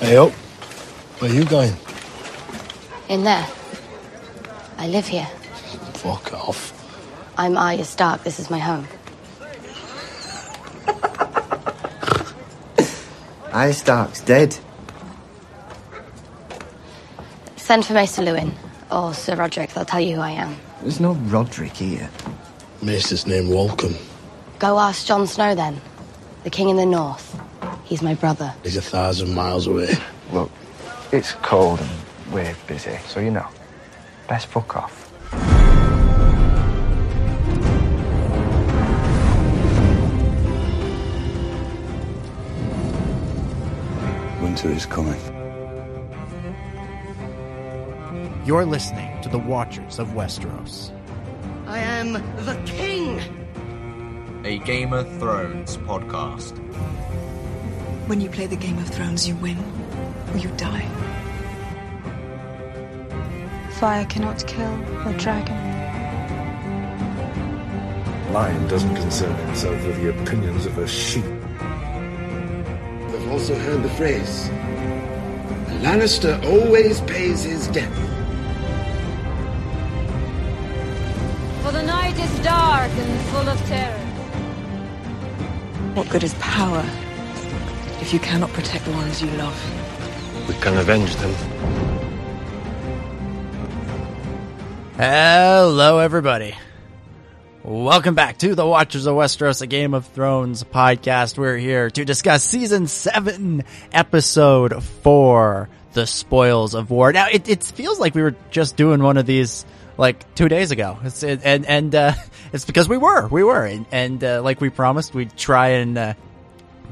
Hey up. Where you going? In there. I live here. Fuck off. I'm Arya Stark. This is my home. Arya Stark's dead. Send for Maester Luwin or Sir Rodrik. They'll tell you who I am. There's no Rodrik here. Maester's name Wolkan. Go ask Jon Snow then. The king in the north. He's my brother. He's a thousand miles away. Look, it's cold and we're busy, so you know. Best fuck off. Winter is coming. You're listening to the Watchers of Westeros. I am the king! A Game of Thrones podcast. When you play the Game of Thrones, you win or you die. Fire cannot kill a dragon. Lion doesn't concern himself with the opinions of a sheep. I've also heard the phrase a Lannister always pays his debt. For the night is dark and full of terror. What good is power if you cannot protect the ones you love? We can avenge them. Hello, everybody. Welcome back to the Watchers of Westeros, a Game of Thrones podcast. We're here to discuss season seven, episode four, The Spoils of War. Now, it, it feels like we were just doing one of these like two days ago. It's, it, and, and, uh, it's because we were, we were. And, and uh, like we promised, we'd try and, uh,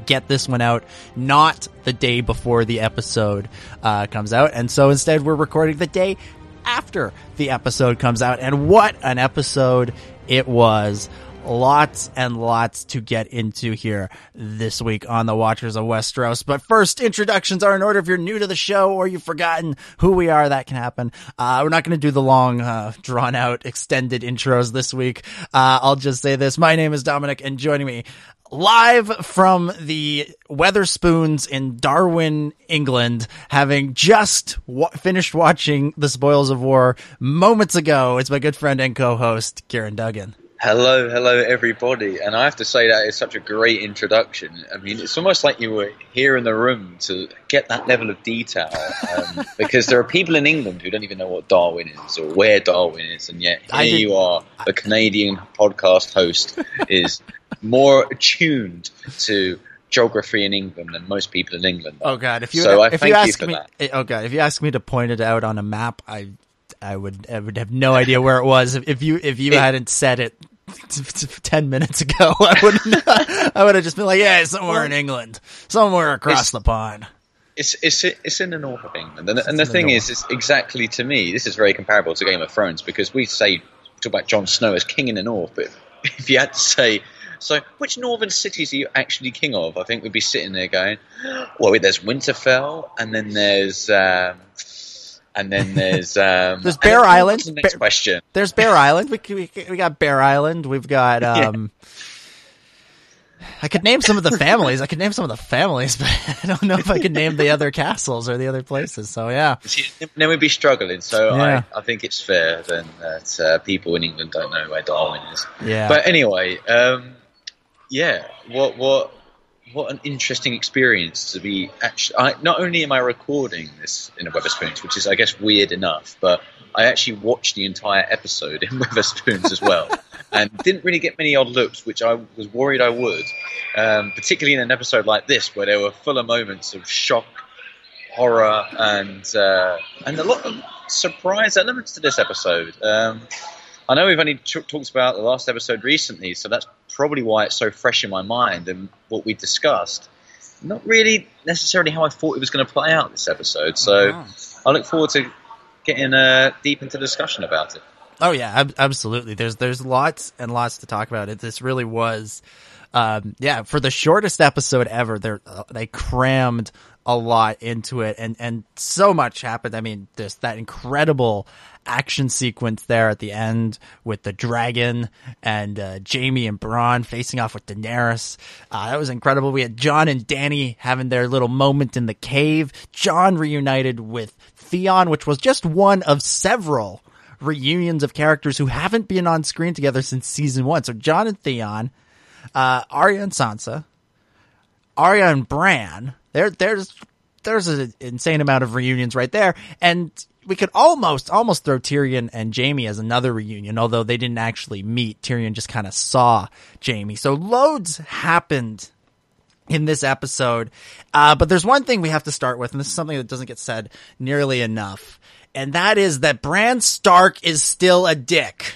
get this one out not the day before the episode uh, comes out. And so instead, we're recording the day after the episode comes out. And what an episode it was. Lots and lots to get into here this week on the Watchers of Westeros. But first, introductions are in order. If you're new to the show or you've forgotten who we are, that can happen. Uh, we're not going to do the long, uh, drawn out, extended intros this week. Uh, I'll just say this. My name is Dominic and joining me live from the Wetherspoons in Darwen, England, having just wa- finished watching The Spoils of War moments ago. It's my good friend and co-host, Ciaran Duggan. Hello, hello, everybody. And I have to say that is such a great introduction. I mean, it's almost like you were here in the room to get that level of detail. Um, because there are people in England who don't even know what Darwen is or where Darwen is. And yet here you are, a Canadian podcast host, is more attuned to geography in England than most people in England. are. Oh god, if you so I if thank you you ask for me, that. eh, oh god, if you ask me to point it out on a map, I I would I would have no idea where it was if, you if you It- hadn't said it t- t- ten minutes ago. I wouldn't. I would have just been like, yeah, it's somewhere in England, somewhere across the pond. It's it's it's in the north of England, and, and the the thing north. is, it's exactly to me. This is very comparable to Game of Thrones because we say talk about Jon Snow as king in the north, but if you had to say, so which northern cities are you actually king of? I think we'd be sitting there going, well, wait, there's Winterfell, and then there's um, and then there's um, There's Bear Island. The next Bear- question. There's Bear Island. We, we we got Bear Island. We've got Yeah. um. I could name some of the families. I could name some of the families, but I don't know if I could name the other castles or the other places. So yeah, Then we'd be struggling. So Yeah. I, I think it's fair then that uh, people in England don't know where Darwen is. yeah. But anyway, um, yeah, what what what an interesting experience to be actually. I, not only am I recording this in a Wetherspoons, which is I guess weird enough, but I actually watched the entire episode in Wetherspoons as well, and didn't really get many odd looks, which I was worried I would, um, particularly in an episode like this where there were full of moments of shock, horror, and uh, and a lot of surprise elements to this episode. Um, I know we've only t- talked about the last episode recently, so that's probably why it's so fresh in my mind and what we discussed. Not really necessarily how I thought it was going to play out this episode, so Oh. I look forward to getting uh, deep into discussion about it. Oh yeah, ab- absolutely. There's there's lots and lots to talk about. It this really was um, yeah, for the shortest episode ever, they uh, they crammed a lot into it, and and so much happened. I mean, there's that incredible action sequence there at the end with the dragon and uh, Jaime and Bronn facing off with Daenerys. Uh, that was incredible. We had Jon and Dany having their little moment in the cave. Jon reunited with Theon, which was just one of several reunions of characters who haven't been on screen together since season one. So Jon and Theon, uh, Arya and Sansa, Arya and Bran. There, there's there's an insane amount of reunions right there, and we could almost almost throw Tyrion and Jaime as another reunion, although they didn't actually meet. Tyrion just kind of saw Jaime. So loads happened in this episode. Uh, but there's one thing we have to start with, and this is something that doesn't get said nearly enough, and that is that Bran Stark is still a dick.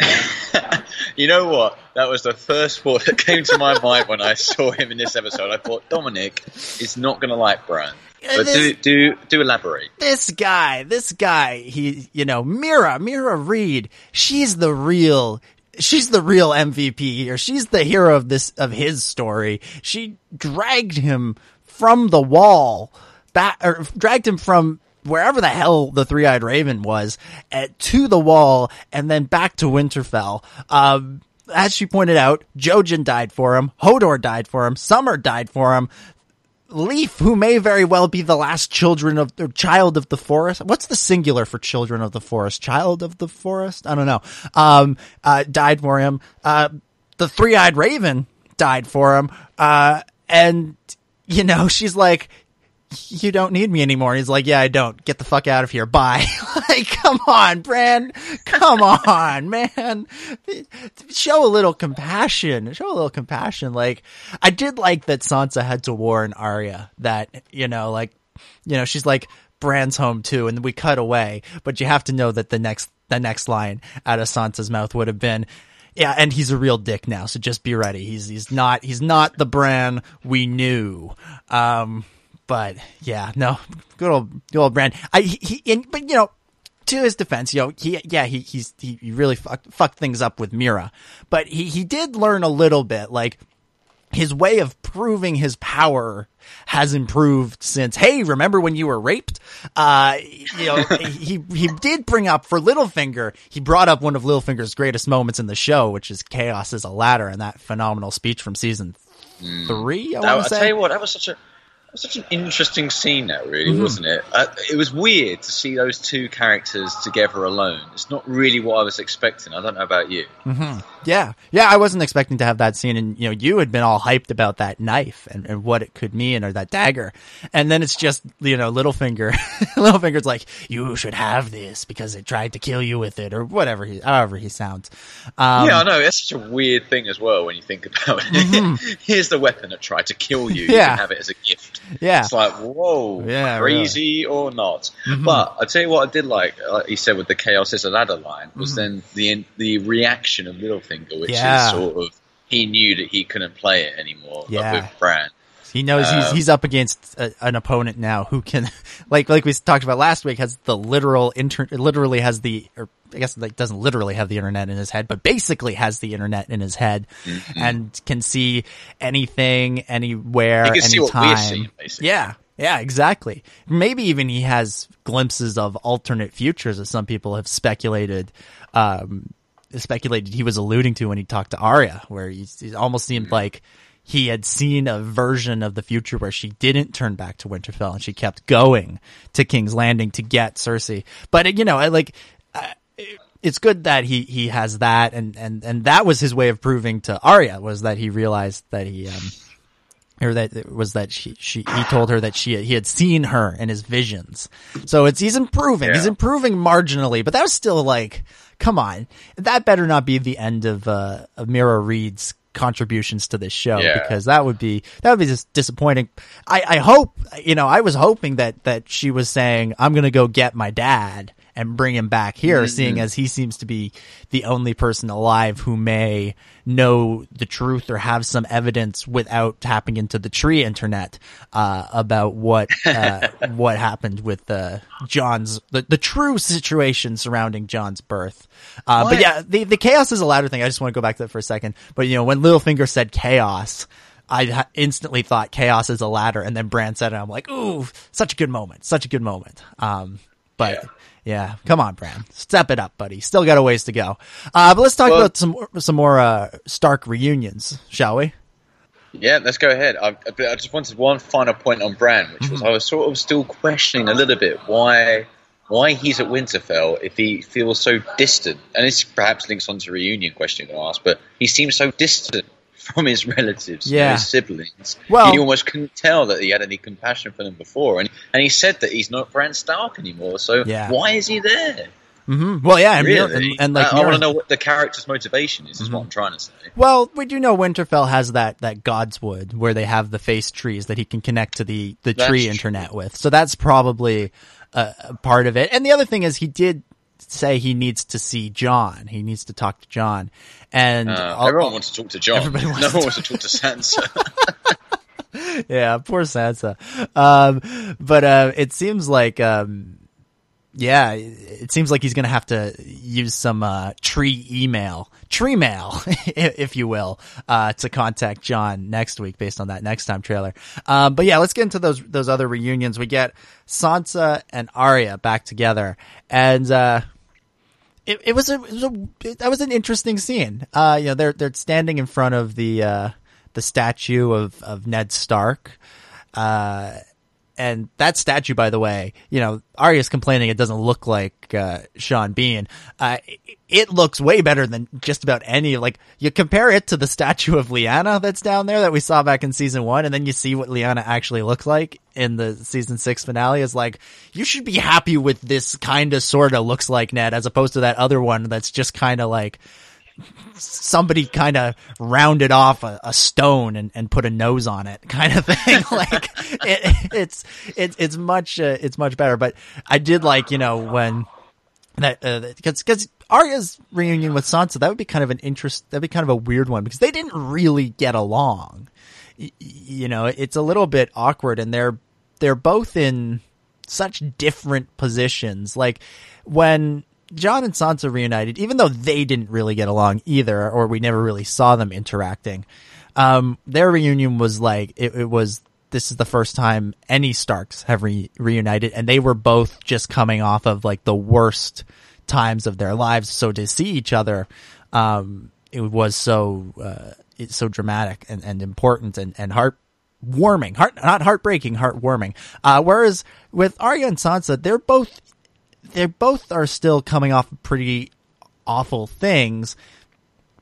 you know what? That was the first thought that came to my mind when I saw him in this episode. I thought Dominic is not going to like Bran. But do do do elaborate. This guy, this guy, he, you know, Meera, Meera Reed, she's the real she's the real MVP here. She's the hero of this of his story. She dragged him from the wall back or dragged him from wherever the hell the three-eyed raven was at, to the wall and then back to Winterfell. Um, as she pointed out, Jojen died for him, Hodor died for him, Summer died for him. Leaf, who may very well be the last children of the child of the forest. What's the singular for children of the forest? Child of the forest? I don't know. Um, uh, died for him. Uh, the three-eyed raven died for him. Uh, and, you know, she's like, you don't need me anymore. he's like, yeah, I don't. Get the fuck out of here. Bye. like, come on, Bran. Come on, man. Show a little compassion. Show a little compassion. Like, I did like that Sansa had to warn Arya that, you know, like, you know, she's like, Bran's home too, and we cut away. But you have to know that the next, the next line out of Sansa's mouth would have been, yeah, and he's a real dick now, so just be ready. He's he's not he's not the Bran we knew. Um, but yeah, no, good old good old Bran. I he, he but you know, to his defense, you know, he yeah he he's he really fucked fucked things up with Meera, but he he did learn a little bit. Like his way of proving his power has improved since. Hey, remember when you were raped? Uh, you know, he he did bring up for Littlefinger. He brought up one of Littlefinger's greatest moments in the show, which is chaos is a ladder, and that phenomenal speech from season hmm. three. I want to say. tell you what, that was such a such an interesting scene, that really, mm-hmm. wasn't it? Uh, it was weird to see those two characters together alone. It's not really what I was expecting. I don't know about you. Mm-hmm. Yeah, yeah, I wasn't expecting to have that scene, and you know, you had been all hyped about that knife and, and what it could mean, or that dagger, and then it's just you know, Littlefinger. Littlefinger's like, "You should have this because it tried to kill you with it," or whatever he, however he sounds. Um, yeah, I know. It's such a weird thing as well when you think about it. Mm-hmm. Here's the weapon that tried to kill you. Yeah. You can have it as a gift. Yeah. It's like, whoa, yeah, crazy really. or not. Mm-hmm. But I tell you what I did like, like he said with the Chaos is a ladder line, was mm-hmm. then the the reaction of Littlefinger, which yeah. is sort of, he knew that he couldn't play it anymore yeah. with Bran. He knows um, he's he's up against a, an opponent now who can, like like we talked about last week, has the literal inter literally has the or I guess like doesn't literally have the internet in his head, but basically has the internet in his head mm-hmm. and can see anything, anywhere, anytime. Seeing, yeah, yeah, exactly. Maybe even he has glimpses of alternate futures, as some people have speculated. Um, speculated he was alluding to when he talked to Arya, where he, he almost seemed mm-hmm. like he had seen a version of the future where she didn't turn back to Winterfell and she kept going to King's Landing to get Cersei. But you know, I like it's good that he he has that and and and that was his way of proving to Arya was that he realized that he um or that it was that she she he told her that she he had seen her in his visions. So it's he's improving. Yeah. He's improving marginally, but that was still like come on. That better not be the end of uh of Meera Reed's contributions to this show yeah. because that would be that would be just disappointing. I I hope you know I was hoping that that she was saying I'm going to go get my dad and bring him back here, Mm-hmm. seeing as he seems to be the only person alive who may know the truth or have some evidence without tapping into the tree internet uh, about what uh, what happened with uh, Jon's the, the true situation surrounding Jon's birth. Uh, but yeah, the the chaos is a ladder thing. I just want to go back to that for a second. But you know, when Littlefinger said chaos. I instantly thought chaos is a ladder, and then Bran said it. I'm like, ooh, such a good moment, such a good moment. Um, but yeah, come on, Bran, step it up, buddy. Still got a ways to go. Uh, but let's talk Well- about some more- some more uh, Stark reunions, shall we? Yeah, let's go ahead. I, I just wanted one final point on Bran, which was I was sort of still questioning a little bit why why he's at Winterfell if he feels so distant. And this perhaps links onto the reunion question I'm going to ask, but he seems so distant from his relatives, Yeah. his siblings. Well- you almost couldn't tell that he had any compassion for them before. And and he said that he's not Bran Stark anymore. So Yeah. why is he there? Mm-hmm. Well, yeah, and, Really? and, and like I, want to know what the character's motivation is. Is what I'm trying to say. Well, we do know Winterfell has that that Godswood where they have the face trees that he can connect to the the That's tree true. internet with. So that's probably a part of it. And the other thing is he did say he needs to see Jon. He needs to talk to Jon. And Uh, everyone wants to talk to Jon. Everybody wants no to one wants to talk to Sansa. yeah, poor Sansa. Um, but uh, it seems like, um, yeah, it seems like he's going to have to use some uh, tree email, tree mail, if you will, uh, to contact Jon next week based on that next time trailer. Um, but yeah, let's get into those those other reunions. We get Sansa and Arya back together, and. Uh, it, it was a, it was a it- that was an interesting scene. Uh, you know, they're they're standing in front of the uh, the statue of of Ned Stark. And that statue, by the way, you know, Arya's complaining it doesn't look like uh, Sean Bean. Uh, it, it looks way better than just about any. Like you compare it to the statue of Lyanna that's down there that we saw back in season one, and then you see what Lyanna actually looks like in the season six finale. Is like you should be happy with this kind of sort of looks like Ned, as opposed to that other one that's just kind of like somebody kind of rounded off a, a stone and, and put a nose on it kind of thing. Like it, it's it's it's much uh, it's much better. But i did like you know when that because because Arya's reunion with Sansa that would be kind of an interest that'd be kind of a weird one because they didn't really get along. Y- you know it's a little bit awkward and they're they're both in such different positions. Like when Jon and Sansa reunited, even though they didn't really get along either, or we never really saw them interacting, um, their reunion was like, it, it was, this is the first time any Starks have re- reunited, and they were both just coming off of like the worst times of their lives. So to see each other, um, it was so, uh, it's so dramatic and, and important and, and heart warming, heart, not heartbreaking, heartwarming. Uh, whereas with Arya and Sansa, they're both they both are still coming off pretty awful things,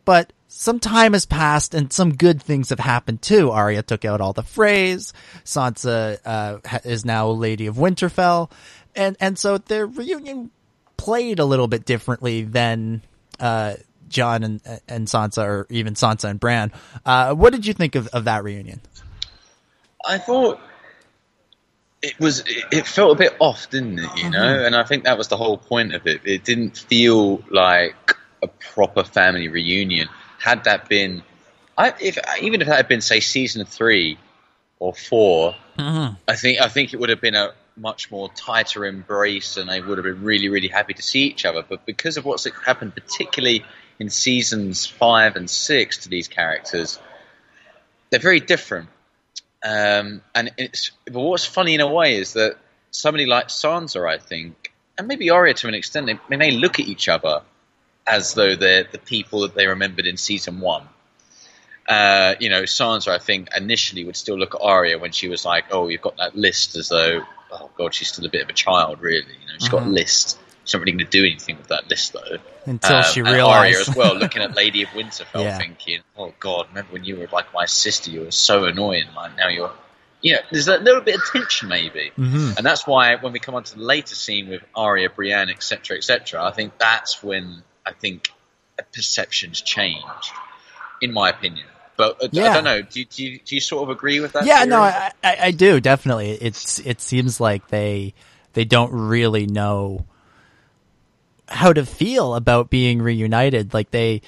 but some time has passed and some good things have happened too. Arya took out all the Freys. Sansa uh, is now Lady of Winterfell, and and so their reunion played a little bit differently than uh, Jon and and Sansa, or even Sansa and Bran. Uh, what did you think of, of that reunion? I thought it was it, felt a bit off, didn't it? You know, mm-hmm. and I think that was the whole point of it. It didn't feel like a proper family reunion. Had that been, I if even if that had been say season three or 4 mm-hmm. I think I think it would have been a much more tighter embrace, and they would have been really really happy to see each other. But because of what's happened, particularly in seasons five and six, to these characters, they're very different. Um, and it's but what's funny in a way is that somebody like Sansa, I think, and maybe Arya to an extent, they, they may look at each other as though they're the people that they remembered in season one. Uh, you know, Sansa, I think, initially would still look at Arya when she was like, "Oh, you've got that list," as though, "Oh God, she's still a bit of a child, really." You know, she's got a Mhm. list. She's not really going to do anything with that list, though. Until she and Arya as well, looking at Lady of Winterfell, Yeah. thinking, "Oh God, remember when you were like my sister? You were so annoying. Like now you're." You know, there's a little bit of tension maybe, Mhm. and that's why when we come on to the later scene with Arya, Brienne, etc., etc., I think that's when I think perceptions changed, in my opinion. But uh, I don't know. Do you, do, you, do you sort of agree with that? yeah, theory? no, I, I, I do definitely. It's it seems like they they don't really know how to feel about being reunited. Like they,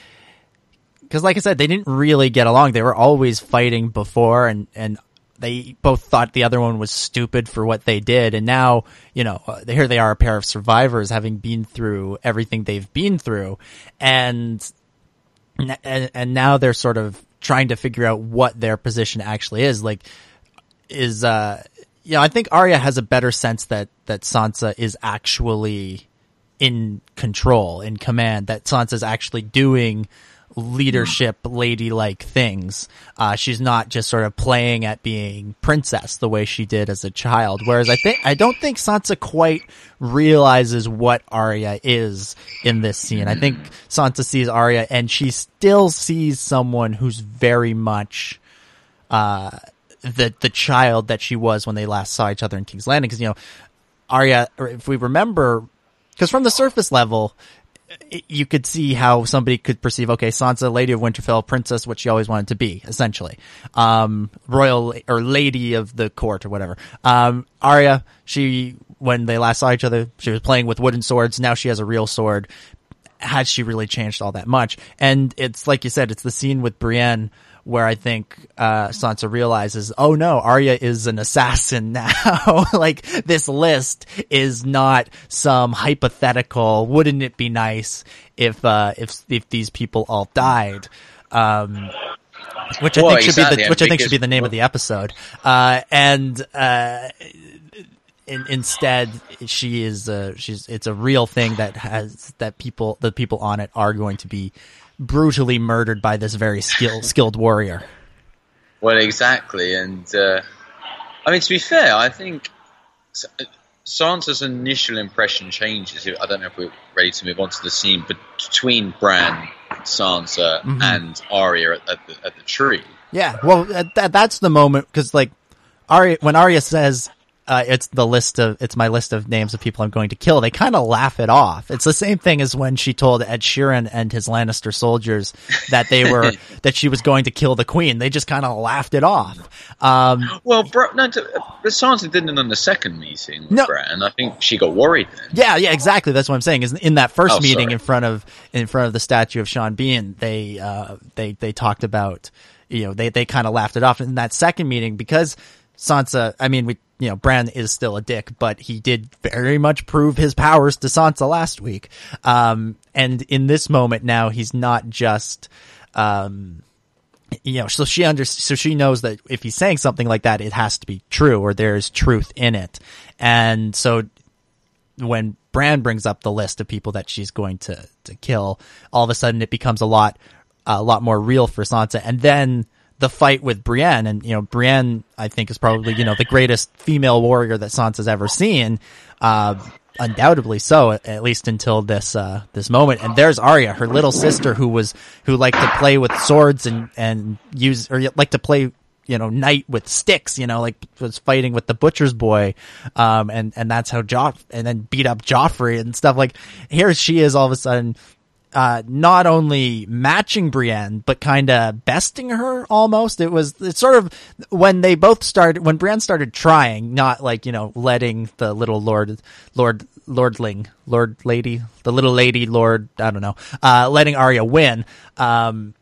because like I said, they didn't really get along. They were always fighting before, and and they both thought the other one was stupid for what they did. And now, you know, uh, here they are, a pair of survivors, having been through everything they've been through, and and, and now they're sort of trying to figure out what their position actually is. Like, is uh, you know, I think Arya has a better sense that that Sansa is actually in control, in command, that Sansa's actually doing leadership ladylike things. Uh, she's not just sort of playing at being princess the way she did as a child. Whereas I think, I don't think Sansa quite realizes what Arya is in this scene. I think Sansa sees Arya and she still sees someone who's very much, uh, the, the child that she was when they last saw each other in King's Landing. Cause, you know, Arya, if we remember, because from the surface level, you could see how somebody could perceive, okay, Sansa, Lady of Winterfell, princess, what she always wanted to be, essentially. Um, royal or lady of the court or whatever. Um, Arya, she, when they last saw each other, she was playing with wooden swords. Now she has a real sword. Has she really changed all that much? And it's like you said, it's the scene with Brienne where I think uh, Sansa realizes, oh no, Arya is an assassin now. like this list is not some hypothetical. Wouldn't it be nice if uh, if if these people all died? Um, which I Well, think should exactly, be the which I think should be the name of the episode. Uh, and uh, in, instead, she is uh, she's it's a real thing that has that people the people on it are going to be brutally murdered by this very skilled skilled warrior. Well, exactly, and uh, I mean to be fair, I think S- Sansa's initial impression changes. I don't know if we're ready to move on to the scene but between Bran, Sansa, Mhm. and Arya at, at, the, at the tree. Yeah, well, uh, that, that's the moment because like Arya, when Arya says uh, it's the list of it's my list of names of people I'm going to kill, they kind of laugh it off. It's the same thing as when she told Ed Sheeran and his Lannister soldiers that they were that she was going to kill the queen. They just kind of laughed it off. Um, Well, Bra- no, but Sansa didn't on the second meeting with No. Bran. I think she got worried then. Yeah, yeah, exactly. That's what I'm saying. Is in that first Oh, meeting sorry. in front of in front of the statue of Sean Bean, they uh, they they talked about you know they they kind of laughed it off. In that second meeting, because Sansa, I mean, we you know Bran is still a dick, but he did very much prove his powers to Sansa last week. Um, and in this moment now, he's not just um you know, so she under, so she knows that if he's saying something like that, it has to be true or there's truth in it. And so when Bran brings up the list of people that she's going to, to kill, all of a sudden it becomes a lot, a lot more real for Sansa. And then the fight with Brienne, and you know, Brienne, I think is probably, you know, the greatest female warrior that Sansa's ever seen. Uh, undoubtedly so, at least until this, uh, this moment. And there's Arya, her little sister who was, who liked to play with swords and, and use, or like to play, you know, knight with sticks, you know, like was fighting with the butcher's boy. Um, and, and that's how Joff, and then beat up Joffrey and stuff like, here she is all of a sudden, uh, not only matching Brienne, but kind of besting her almost. It was, it's sort of when they both started, when Brienne started trying, not like, you know, letting the little Lord, Lord, Lordling, Lord Lady, the little lady Lord, I don't know, uh, letting Arya win. Um,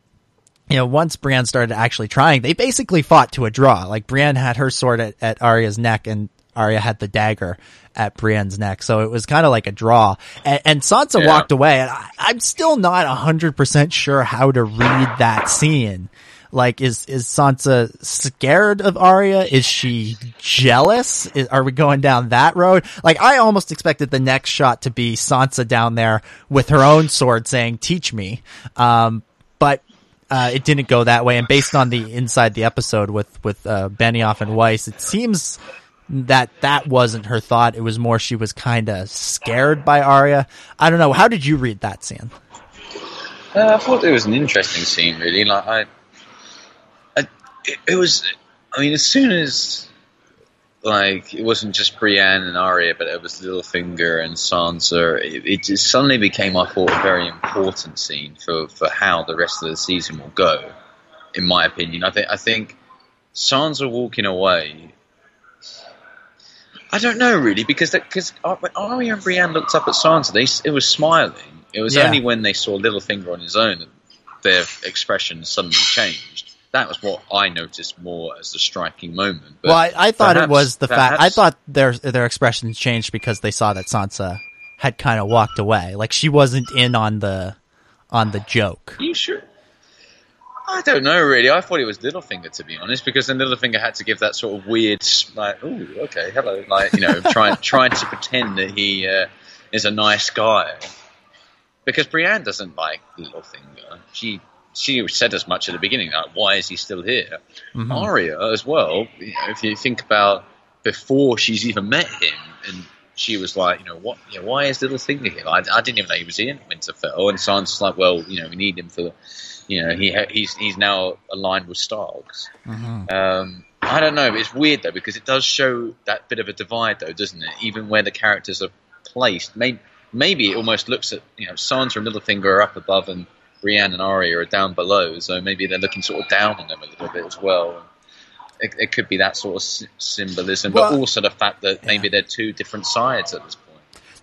you know, once Brienne started actually trying, they basically fought to a draw. Like Brienne had her sword at, at Arya's neck and Arya had the dagger at Brienne's neck. So it was kind of like a draw. And, and Sansa Yeah. walked away and I, I'm still not a hundred percent sure how to read that scene. Like, is, is Sansa scared of Arya? Is she jealous? Is, are we going down that road? Like, I almost expected the next shot to be Sansa down there with her own sword saying, teach me. Um, but uh, it didn't go that way. And based on the inside the episode with with uh, Benioff and Weiss, it seems that that wasn't her thought. It was more she was kind of scared by Arya. I don't know. How did you read that scene? Uh, I thought it was an interesting scene, really. Like I, I it, it was. I mean, as soon as like it wasn't just Brienne and Arya, but it was Littlefinger and Sansa. It, it just suddenly became, I thought, a very important scene for for how the rest of the season will go. In my opinion, I think I think Sansa walking away. I don't know really because because when Arya and Brienne looked up at Sansa, they it was smiling. It was Yeah. only when they saw Littlefinger on his own that their expression suddenly changed. That was what I noticed more as the striking moment. But well, I, I thought it was the fact. I thought their their expressions changed because they saw that Sansa had kind of walked away. Like she wasn't in on the on the joke. You sure? I don't know really. I thought it was Littlefinger to be honest, because then Littlefinger had to give that sort of weird, like, "Oh, okay, hello," like you know, trying trying to pretend that he uh, is a nice guy. Because Brienne doesn't like Littlefinger. She she said as much at the beginning, like, "Why is he still here?" Mhm. Arya as well. You know, if you think about before she's even met him, and she was like, you know, what? You know, why is little Littlefinger here? I, I didn't even know he was in Winterfell. And Sansa's like, well, you know, we need him for, you know, he he's he's now aligned with Starks. Um, I don't know. It's weird though because it does show that bit of a divide, though, doesn't it? Even where the characters are placed, maybe maybe it almost looks at you know Sansa and Littlefinger are up above and Brienne and Arya are down below, so maybe they're looking sort of down on them a little bit as well. It, it could be that sort of sy- symbolism, but also the fact that maybe they're two different sides at this point.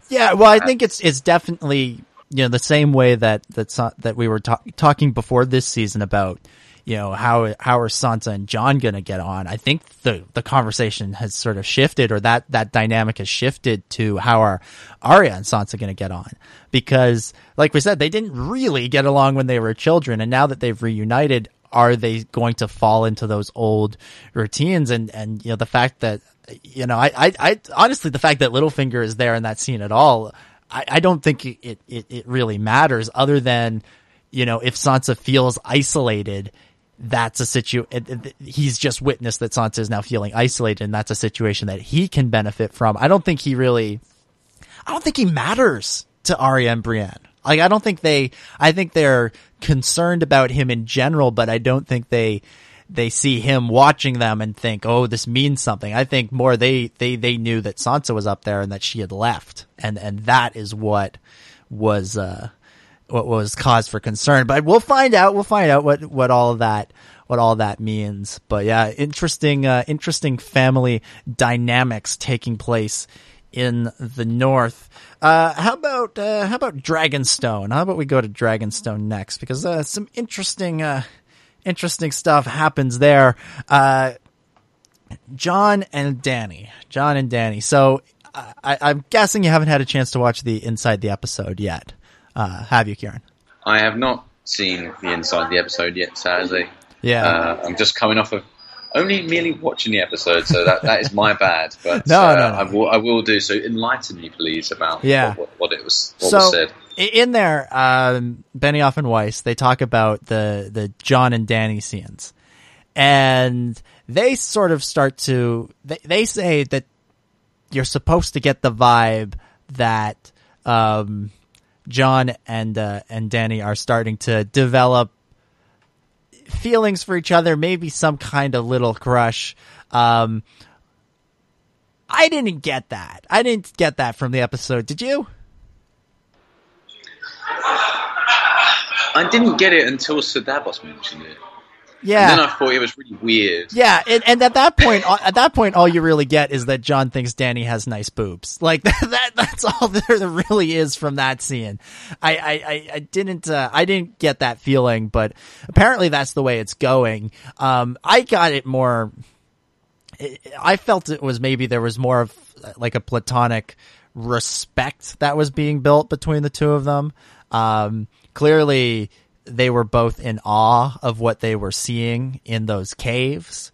Yeah, well, I uh, think it's it's definitely you know the same way that that Sa- that we were ta- talking before this season about you know how how are Sansa and Jon going to get on. I think the the conversation has sort of shifted, or that that dynamic has shifted to how are Arya and Sansa going to get on because, like we said, they didn't really get along when they were children, and now that they've reunited. Are they going to fall into those old routines? And, and, you know, the fact that, you know, I, I, I honestly, the fact that Littlefinger is there in that scene at all, I, I don't think it, it, it really matters other than, you know, if Sansa feels isolated, that's a situ, it- it- he's just witnessed that Sansa is now feeling isolated and that's a situation that he can benefit from. I don't think he really, I don't think he matters to Arya and Brienne. Like, I don't think they, I think they're concerned about him in general, but I don't think they, they see him watching them and think, oh, this means something. I think more they, they, they knew that Sansa was up there and that she had left. And, and that is what was, uh, what was cause for concern. But we'll find out. We'll find out what, what all that, what all that means. But yeah, interesting, uh, interesting family dynamics taking place in the north. Uh, how about, uh, how about Dragonstone? How about we go to Dragonstone next? Because, uh, some interesting, uh, interesting stuff happens there. Uh, Jon and Dany. Jon and Dany. So, I, I'm guessing you haven't had a chance to watch the inside the episode yet. Uh, have you, Ciaran? I have not seen the inside the episode yet, sadly. Yeah. Uh, I'm just coming off of only merely watching the episode, so that, that is my bad. But No, uh, no, no. I, will, I will do so. Enlighten me, please, about Yeah. what, what, what it was what so was said. in there, um, Benioff and Weiss they talk about the the Jon and Dany scenes, and they sort of start to they they say that you're supposed to get the vibe that um, Jon and uh, and Dany are starting to develop feelings for each other, maybe some kind of little crush. Um, I didn't get that. I didn't get that from the episode. Did you? I didn't get it until Sir Davos mentioned it. Yeah. And then I thought it was really weird. Yeah, and, and at that point, at that point, all you really get is that Jon thinks Dany has nice boobs. Like that, that that's all there really is from that scene. I, I, I, didn't, uh, I didn't get that feeling, but apparently that's the way it's going. Um, I got it more. I felt it was maybe there was more of like a platonic respect that was being built between the two of them. Um, clearly they were both in awe of what they were seeing in those caves.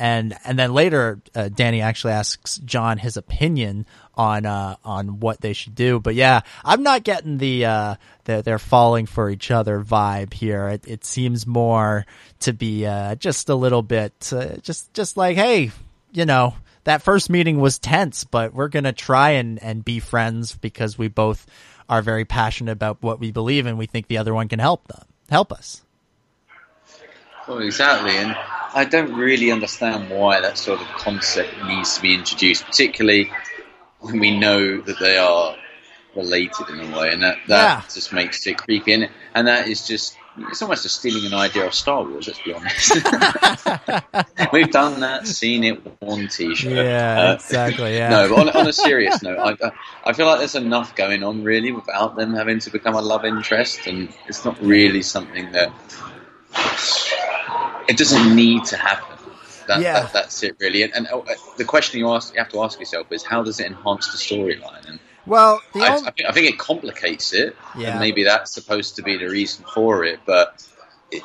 And, and then later, uh, Dany actually asks Jon his opinion on, uh, on what they should do. But yeah, I'm not getting the, uh, the, they're falling for each other vibe here. It, it seems more to be, uh, just a little bit, uh, just, just like, hey, you know, that first meeting was tense, but we're to try and, and be friends because we both are very passionate about what we believe and we think the other one can help them, help us. Well, exactly, and I don't really understand why that sort of concept needs to be introduced, particularly when we know that they are related in a way, and that, that Yeah. just makes it creepy. And, and that is just it's almost a stealing an idea of Star Wars. Let's be honest. We've done that, seen it, one T-shirt. Yeah, Uh, exactly. Yeah. No, but on, on a serious note, I, I- I feel like there's enough going on really without them having to become a love interest, and it's not really something that it doesn't need to happen. That, Yeah. that, that's it really. And, and uh, the question you ask, you have to ask yourself is, how does it enhance the storyline? Well, I, I, think, I think it complicates it, Yeah. and maybe that's supposed to be the reason for it. But it,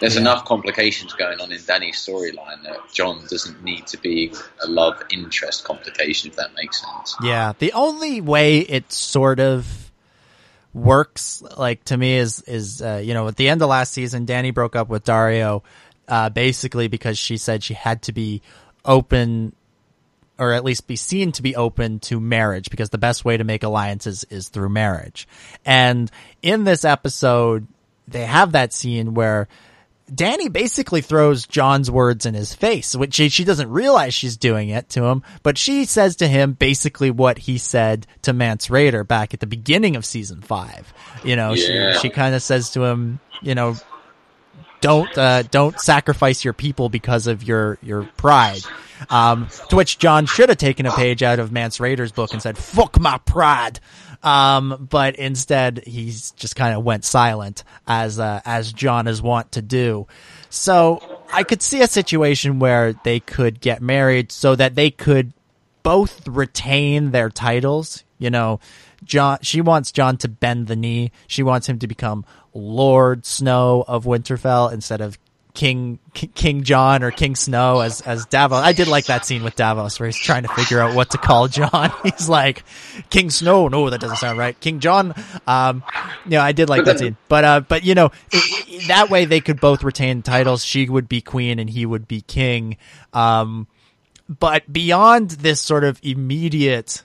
there's Yeah. enough complications going on in Dany's storyline that Jon doesn't need to be a love interest complication, if that makes sense. Yeah, the only way it sort of works, like to me, is is uh, you know at the end of last season, Dany broke up with Daario, uh, basically because she said she had to be open, or at least be seen to be open to marriage, because the best way to make alliances is through marriage. And in this episode, they have that scene where. Dany basically throws Jon's words in his face, which she, she doesn't realize she's doing it to him, but she says to him basically what he said to Mance Rayder back at the beginning of season five. You know, Yeah. she, she kind of says to him, you know, don't, uh, don't sacrifice your people because of your, your pride. Um, to which Jon should have taken a page out of Mance Rayder's book and said, fuck my pride. Um, but instead he's just kind of went silent as, uh, as Jon is wont to do. So I could see a situation where they could get married so that they could both retain their titles. You know, Jon, she wants Jon to bend the knee. She wants him to become Lord Snow of Winterfell instead of King King Jon or King Snow as as Davos. I did like that scene with Davos where he's trying to figure out what to call Jon. He's like King Snow. No, that doesn't sound right. King Jon. Um, yeah, I did like that scene. But uh, but you know, i i that way they could both retain titles. She would be queen and he would be king. Um, but beyond this sort of immediate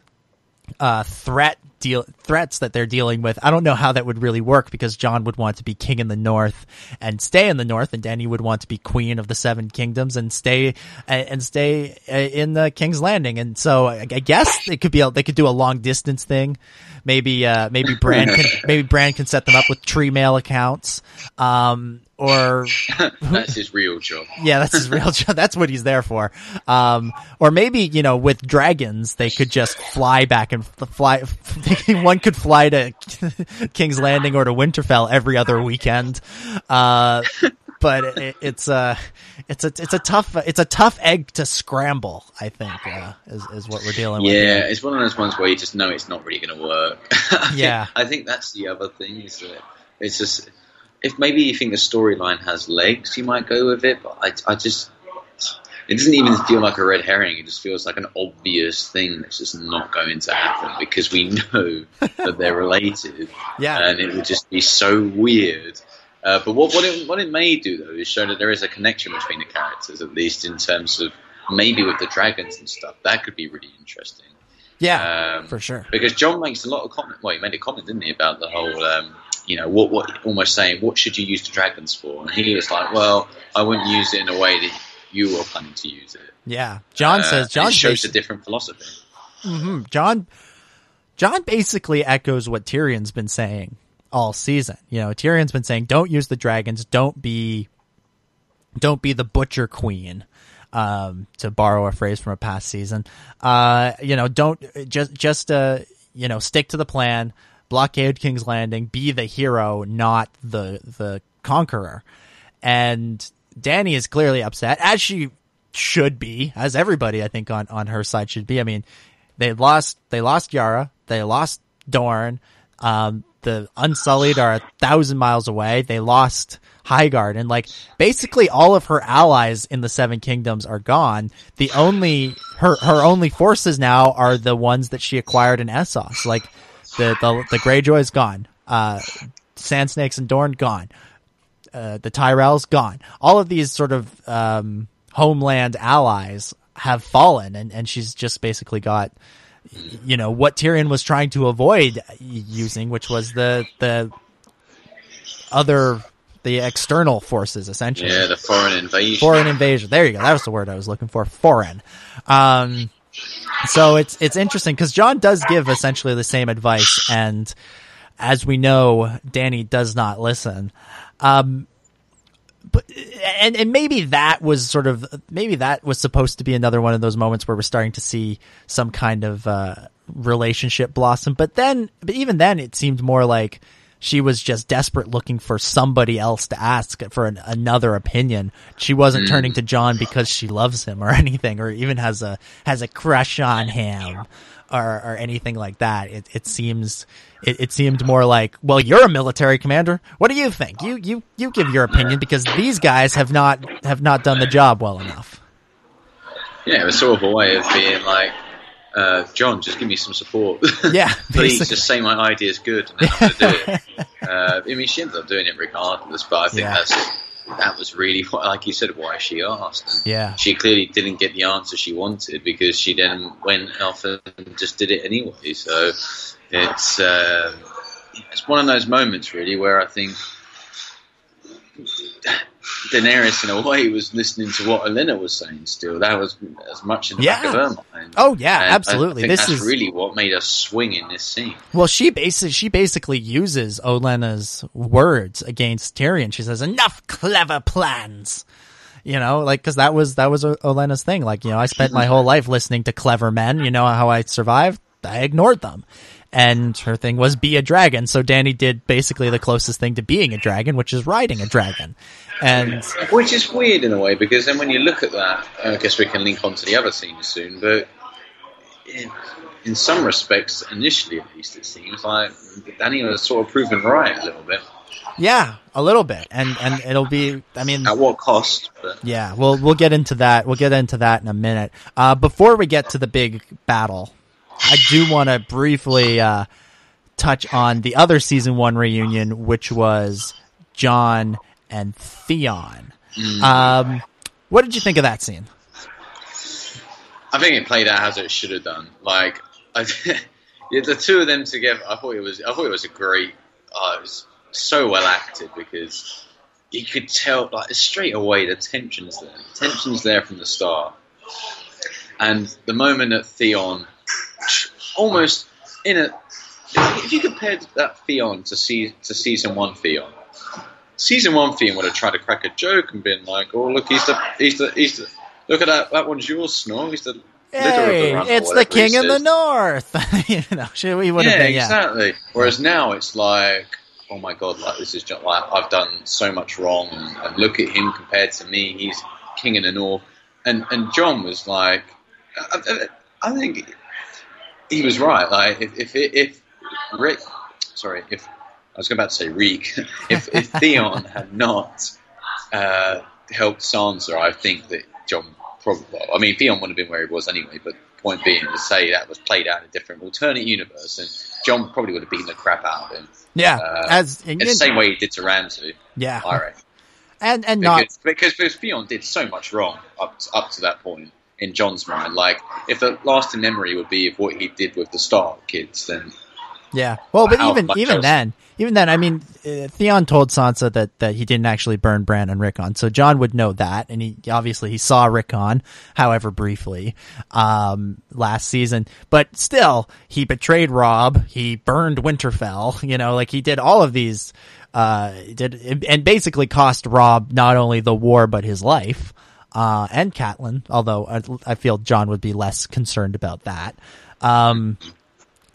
uh, threat deal threats that they're dealing with. I don't know how that would really work because Jon would want to be king in the north and stay in the north, and Dany would want to be queen of the seven kingdoms and stay and stay uh, in the King's Landing. And so I I guess it could be a, they could do a long distance thing. Maybe uh, maybe Bran can maybe Bran can set them up with tree mail accounts. Um, or That's his real job. yeah, that's his real job. That's what he's there for. Um, or maybe, you know, with dragons, they could just fly back and fly. One could fly to King's Landing or to Winterfell every other weekend. Uh, but it, it's a, it's a, it's a tough, it's a tough egg to scramble. I think uh, is is what we're dealing with. Yeah, it's one of those ones where you just know it's not really going to work. Yeah. I think that's the other thing is that it's just if maybe you think the storyline has legs, you might go with it. But I, I just it doesn't even feel like a red herring. It just feels like an obvious thing that's just not going to happen because we know that they're related. Yeah. and it would just be so weird. Uh, but what what it, what it may do though is show that there is a connection between the characters, at least in terms of maybe with the dragons and stuff. That could be really interesting. Yeah, Um, for sure. Because Jon makes a lot of comment. Well, he made a comment, didn't he, about the whole, um, you know, what, what, almost saying, what should you use the dragons for? And he was like, well, I wouldn't use it in a way that you were planning to use it. Yeah, Jon Uh, says Jon shows a different philosophy. hmm Jon, Jon basically echoes what Tyrion's been saying all season. You know, Tyrion's been saying, "Don't use the dragons. Don't be, don't be the butcher queen." Um, to borrow a phrase from a past season, uh, you know, don't just just uh, you know, stick to the plan. Blockade King's Landing. Be the hero, not the the conqueror. And Dany is clearly upset, as she should be, as everybody I think on on her side should be. I mean, they lost they lost Yara, they lost Dorne. Um, the Unsullied are a thousand miles away. They lost Highgarden, and like basically all of her allies in the Seven Kingdoms are gone. The only her her only forces now are the ones that she acquired in Essos. Like the the the Greyjoy is gone. Uh, Sand Snakes and Dorne gone uh, the Tyrells gone. All of these sort of um, homeland allies have fallen, and, and she's just basically got, you know, what Tyrion was trying to avoid using, which was the the other the external forces essentially. Yeah, the foreign invasion. Foreign invasion. There you go. That was the word I was looking for. Foreign. Um, so it's it's interesting because Jon does give essentially the same advice, and as we know, Dany does not listen. Um, but and and maybe that was sort of maybe that was supposed to be another one of those moments where we're starting to see some kind of uh, relationship blossom. But then, but even then, it seemed more like she was just desperate looking for somebody else to ask for an, another opinion. She wasn't Mm. turning to Jon because she loves him or anything, or even has a has a crush on him or or anything like that. It it seems it, it seemed more like, well, you're a military commander. What do you think? You you you give your opinion because these guys have not have not done the job well enough. Yeah, it was sort of a way of being like, uh, Jon, just give me some support. Yeah, Please, just say my idea is good, and then I'm going to do it. uh, I mean, she ended up doing it regardless, but I think Yeah. that's that was really, what, like you said, why she asked. And Yeah. She clearly didn't get the answer she wanted because she then went off and just did it anyway. So it's uh, it's one of those moments really where I think Daenerys, in a way, was listening to what Elena was saying. Still, that was as much in the back of her mind. Oh yeah, And absolutely. This that's is really what made us swing in this scene. Well, she basically she basically uses Olenna's words against Tyrion. She says, "Enough clever plans." You know, like because that was that was O- Olenna's thing. Like, you know, I spent my whole life listening to clever men. You know how I survived? I ignored them. And her thing was be a dragon. So Dany did basically the closest thing to being a dragon, which is riding a dragon. And Which is weird in a way because then when you look at that, I guess we can link on to the other scenes soon. But in, in some respects, initially at least, it seems like Dany was sort of proven right a little bit. yeah, a little bit. And and it'll be. I mean, At what cost? But Yeah, we'll we'll get into that. We'll get into that in a minute. Uh, before we get to the big battle, I do want to briefly uh, touch on the other season one reunion, which was Jon and Theon. Um, what did you think of that scene? I think it played out as it should have done. Like, I, the two of them together, I thought it was. I thought it was a great. Uh, it was so well acted because you could tell, like, straight away the tension's there. The tension's there from the start, and the moment that Theon, almost in a, if you compared that Theon to see to season one Theon. Season one Theon would have tried to crack a joke and been like, "Oh, look, he's the, he's the, he's the, look at that, that one's yours, Snore. He's the Hey, of the it's the king of the north. you know, we would have yeah, been. Yeah, exactly. Whereas now it's like, oh my god, like this is just like I've done so much wrong, and, and look at him compared to me. He's king in the north, and and Jon was like, I, I, I think he was right. Like if if if Rick, sorry, if I was about to say Reek, if if Theon had not uh, helped Sansa, I think that Jon probably. Well, I mean, Theon wouldn't have been where he was anyway. But point being to say that was played out in a different alternate universe, and Jon probably would have beaten the crap out of him. yeah. Uh, as in the same way he did to Ramsay. Yeah. I reckon. and and not Because, because, because Theon did so much wrong up to, up to that point in Jon's mind. Like, if the lasting memory would be of what he did with the Stark kids, then Yeah. Well, but even even else? then, even then, I mean, uh, Theon told Sansa that that he didn't actually burn Bran and Rickon, so Jon would know that, and he obviously he saw Rickon, however briefly, um, last season. But still, he betrayed Robb. He burned Winterfell. You know, like he did all of these. Uh, did and basically cost Robb not only the war but his life. Uh, and Catelyn, although I, I feel Jon would be less concerned about that. Um,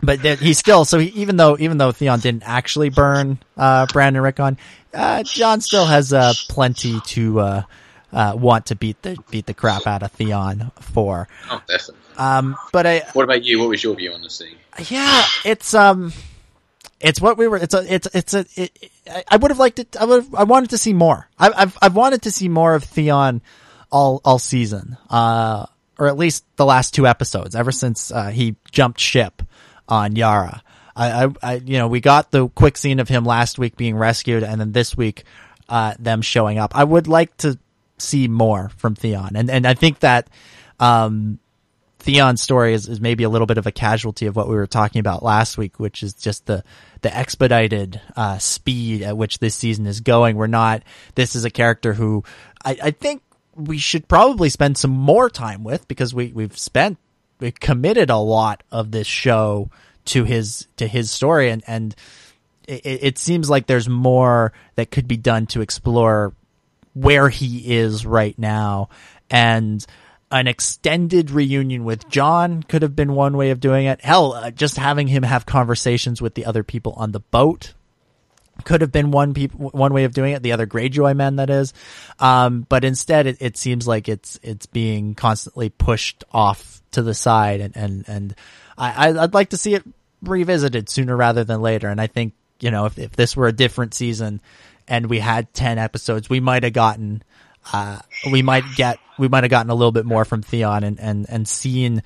but that he still so he, even though even though Theon didn't actually burn uh, Bran and Rickon, uh, Jon still has uh, plenty to uh, uh, want to beat the beat the crap out of Theon for. oh, definitely. Um, but I What about you? What was your view on the scene? yeah, it's um, it's what we were. It's a it's it's a. It, I- I would have liked it. I would. I wanted to see more. I, I've I've wanted to see more of Theon all all season. Uh, or at least the last two episodes. Ever since uh, he jumped ship on Yara. I, I, I, you know, we got the quick scene of him last week being rescued, and then this week, uh, them showing up. I would like to see more from Theon, and and I think that, um, Theon's story is, is maybe a little bit of a casualty of what we were talking about last week, which is just the the expedited uh, speed at which this season is going. We're not. This is a character who I, I think we should probably spend some more time with because we we've spent we committed a lot of this show to his to his story and and it, it seems like there's more that could be done to explore where he is right now and an extended reunion with Jon could have been one way of doing it. Hell, uh, just having him have conversations with the other people on the boat could have been one peop- one way of doing it. The other Greyjoy men, that is. Um, but instead, it, it seems like it's it's being constantly pushed off to the side, and and and I I'd like to see it revisited sooner rather than later. And I think you know if if this were a different season and we had ten episodes, we might have gotten. Uh, we might get, we might have gotten a little bit more from Theon and, and, and seen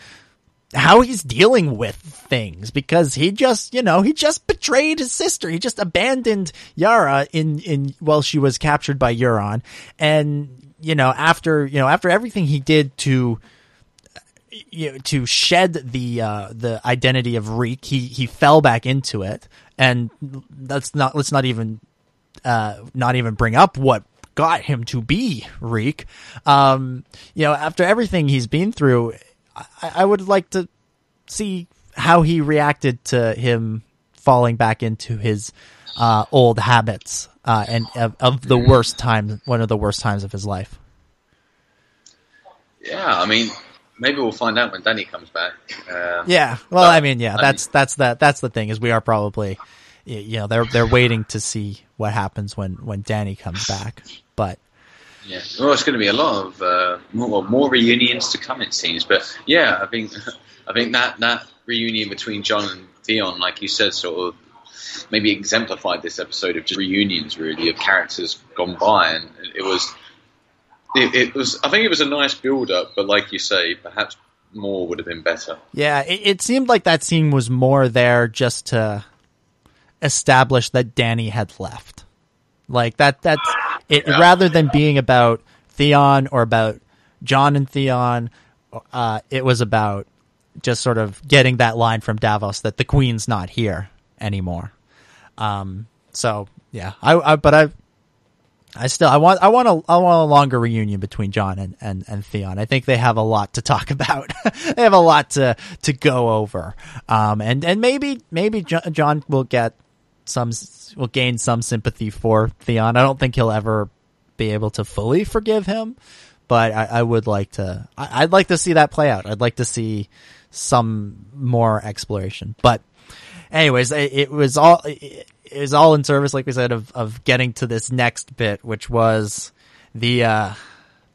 how he's dealing with things because he just, you know, he just betrayed his sister. He just abandoned Yara in, in, while she was captured by Euron. And, you know, after, you know, after everything he did to, you know, to shed the, uh, the identity of Reek, he, he fell back into it. And that's not, let's not even, uh, not even bring up what got him to be Reek. Um, you know, after everything he's been through, I, I would like to see how he reacted to him falling back into his uh, old habits uh, and of, of, the worst time, one of the worst times of his life. Yeah, I mean, maybe we'll find out when Dany comes back. Um, yeah, well, I mean, yeah, that's that's the that's the thing is we are probably, you know, they're they're waiting to see what happens when when Dany comes back. But yeah, well, it's going to be a lot of uh, more, more reunions to come, it seems. But yeah, I think I think that that reunion between Jon and Theon, like you said, sort of maybe exemplified this episode of just reunions, really, of characters gone by, and it was. It, it was. I think it was a nice build-up, but like you say, perhaps more would have been better. Yeah, it, it seemed like that scene was more there just to establish that Dany had left. Like that. That's it. Yeah. Rather than being about Theon or about Jon and Theon, uh, it was about just sort of getting that line from Davos that the Queen's not here anymore. Um. So yeah, I. I but I. I still I want I want a I want a longer reunion between Jon and, and, and Theon. I think they have a lot to talk about. they have a lot to to go over. Um and and maybe maybe Jon will get some will gain some sympathy for Theon. I don't think he'll ever be able to fully forgive him, but I, I would like to. I, would like to see that play out. I'd like to see some more exploration. But, anyways, it, it was all it, it, was all in service, like we said, of of getting to this next bit, which was the uh,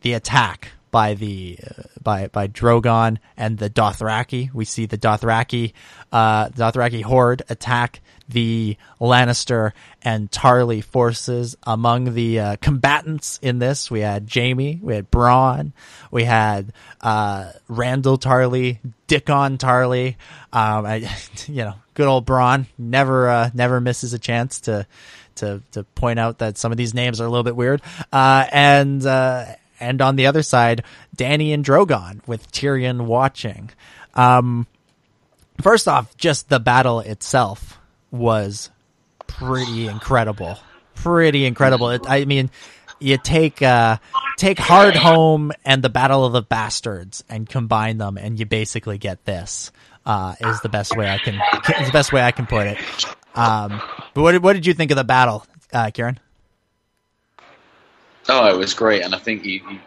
the attack by the uh, by by Drogon and the Dothraki. We see the Dothraki uh, Dothraki horde attack the Lannister and Tarly forces. Among the uh, combatants in this, we had Jaime, we had Bronn, we had uh, Randyll Tarly, Dickon Tarly. Um, I, you know, good old Bronn never uh, never misses a chance to to to point out that some of these names are a little bit weird. Uh, and uh, and on the other side, Dany and Drogon with Tyrion watching. Um, first off, just the battle itself was pretty incredible. Pretty incredible. It, I mean, you take uh, take Hardhome and the Battle of the Bastards and combine them, and you basically get this. Uh, is the best way I can is the best way I can put it. Um, but what did, what did you think of the battle, uh, Ciaran? Oh, it was great, and I think you, you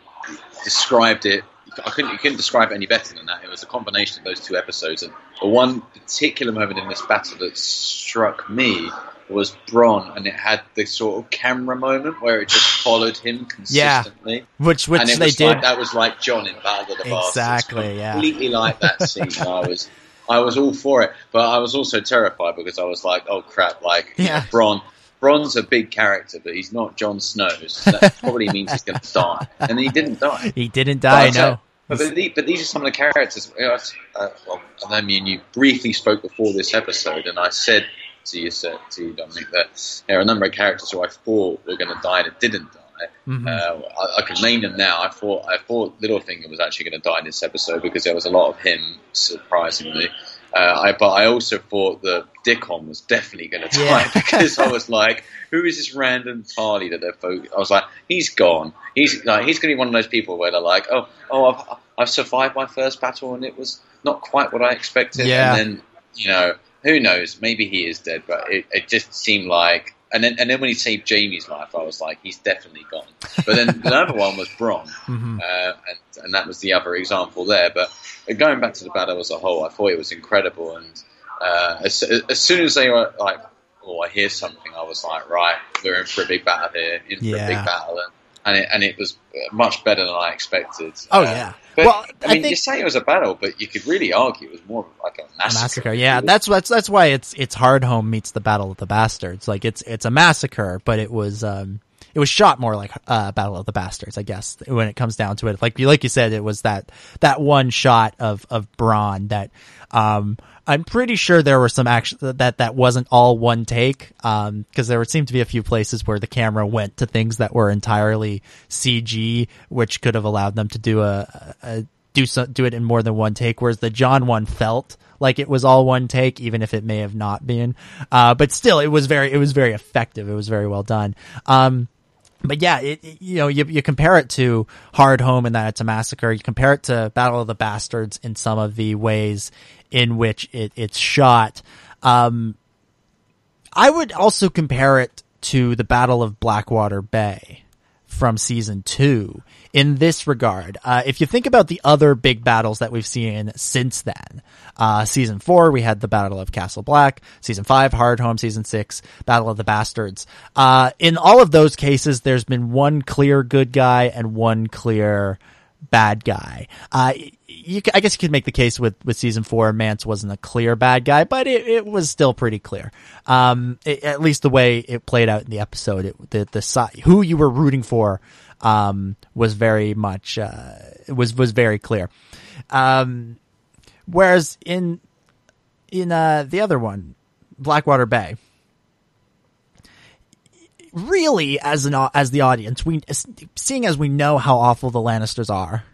described it. I couldn't you couldn't describe it any better than that. It was a combination of those two episodes, and the one particular moment in this battle that struck me was Bronn, and it had this sort of camera moment where it just followed him consistently. Yeah, which which they did. Like, that was like Jon in Battle of the Bastards. Exactly. Yeah. Completely like that scene. I was. I was all for it, but I was also terrified because I was like, "Oh crap!" Like, yeah. Bronn, Bronn's a big character, but he's not Jon Snow. So that probably means he's going to die, and he didn't die. He didn't die. Uh, no. But, but, the, but, these are some of the characters. Uh, well, I mean, you briefly spoke before this episode, and I said to you, to you, Dominic, that there are a number of characters who I thought were going to die that didn't die. Mm-hmm. Uh, I, I, can name them now. I thought I thought Littlefinger was actually going to die in this episode because there was a lot of him, surprisingly. Uh, I, but I also thought that Dickon was definitely going to die yeah. because I was like, who is this random Tarly that they're focused? I was like, he's gone. He's like, he's going to be one of those people where they're like, oh, oh, I've, I've survived my first battle and it was not quite what I expected. Yeah. And then, you know, who knows? Maybe he is dead, but it, it just seemed like. And then, and then when he saved Jaime's life, I was like, he's definitely gone. But then the other one was Bronn, Mhm. uh, and, and that was the other example there. But going back to the battle as a whole, I thought it was incredible. And uh, as, as soon as they were like, "Oh, I hear something," I was like, "Right, we're in for a big battle here, in for a big battle." And, and it, and it was much better than I expected. Oh, Uh, yeah. But, Well, I I mean, you say it was a battle, but you could really argue it was more like a A massacre. massacre. Yeah, that's that's that's why it's it's Hardhome meets the Battle of the Bastards. Like it's it's a massacre, but it was um it was shot more like uh, Battle of the Bastards, I guess. When it comes down to it, like you like you said, it was that that one shot of of Bronn that um I'm pretty sure there were some action that that wasn't all one take um because there would seem to be a few places where the camera went to things that were entirely CG, which could have allowed them to do a, a do so, do it in more than one take, whereas the Jon one felt like it was all one take, even if it may have not been. Uh, but still, it was very, it was very effective. It was very well done. Um, but yeah, it, you know, you, you compare it to Hardhome in that it's a massacre. You compare it to Battle of the Bastards in some of the ways in which it, it's shot. Um, I would also compare it to the Battle of Blackwater Bay from season two in this regard. Uh, if you think about the other big battles that we've seen since then, uh, season four, we had the Battle of Castle Black, season five, Hardhome, season six, Battle of the Bastards. Uh, in all of those cases, there's been one clear good guy and one clear bad guy. Uh, you, I guess you could make the case with, with season four, Mance wasn't a clear bad guy, but it, it was still pretty clear. Um, it- at least the way it played out in the episode, it, the, the who you were rooting for, um, was very much, uh, was, was very clear. Um, whereas in, in, uh, the other one, Blackwater Bay, really as an as the audience, we seeing as we know how awful the Lannisters are,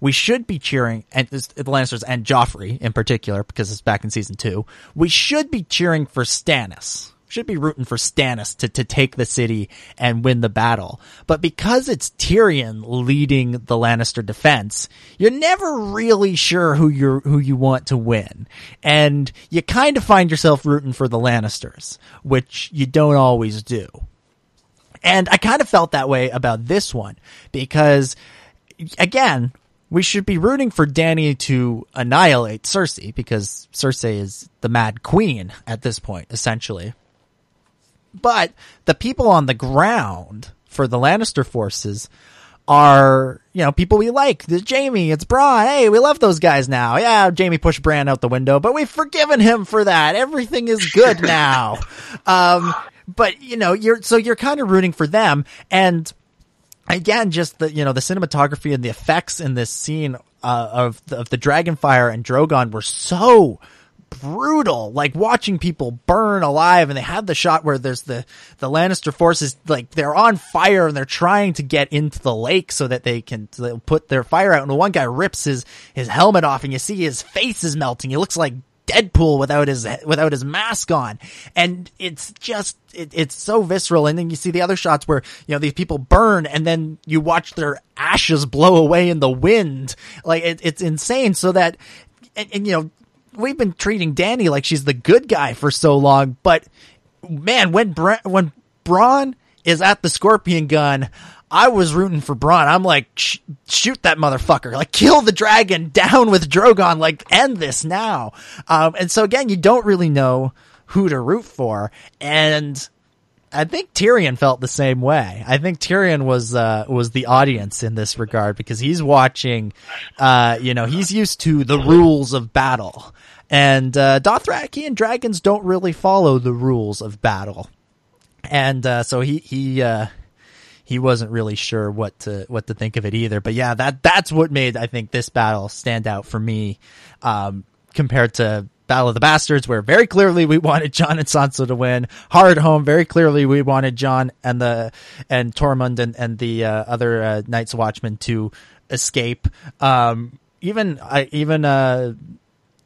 we should be cheering and the Lannisters and Joffrey in particular because it's back in season two. We should be cheering for Stannis. Should be rooting for Stannis to, to take the city and win the battle. But because it's Tyrion leading the Lannister defense, you're never really sure who you're, who you want to win. And you kind of find yourself rooting for the Lannisters, which you don't always do. And I kind of felt that way about this one because again, we should be rooting for Dany to annihilate Cersei because Cersei is the mad queen at this point, essentially. But the people on the ground for the Lannister forces are, you know, people we like. There's Jaime, it's Bronn. Hey, we love those guys now. Yeah, Jaime pushed Bran out the window, but we've forgiven him for that. Everything is good now. um, but you know, you're, so you're kind of rooting for them and, again, just the you know the cinematography and the effects in this scene uh, of the, of the Dragonfire and Drogon were so brutal. Like watching people burn alive, and they had the shot where there's the the Lannister forces like they're on fire and they're trying to get into the lake so that they can put their fire out. And one guy rips his his helmet off, and you see his face is melting. He looks like Deadpool without his without his mask on, and it's just it, it's so visceral. And then you see the other shots where you know these people burn, and then you watch their ashes blow away in the wind. Like it, it's insane. So that and, and you know we've been treating Dany like she's the good guy for so long, but man, when Bra- when Bronn is at the Scorpion gun. I was rooting for Bronn. I'm like, sh- shoot that motherfucker! Like, kill the dragon, down with Drogon. Like, end this now. Um, and so again, you don't really know who to root for, and I think Tyrion felt the same way. I think Tyrion was uh, was the audience in this regard because he's watching. Uh, you know, he's used to the rules of battle, and uh, Dothraki and dragons don't really follow the rules of battle, and uh, so he he. Uh, he wasn't really sure what to what to think of it either. But yeah, that that's what made I think this battle stand out for me um, compared to Battle of the Bastards, where very clearly we wanted Jon and Sansa to win. Hardhome, very clearly we wanted Jon and the and Tormund and and the uh, other uh, Night's Watchmen to escape. Um, even I even uh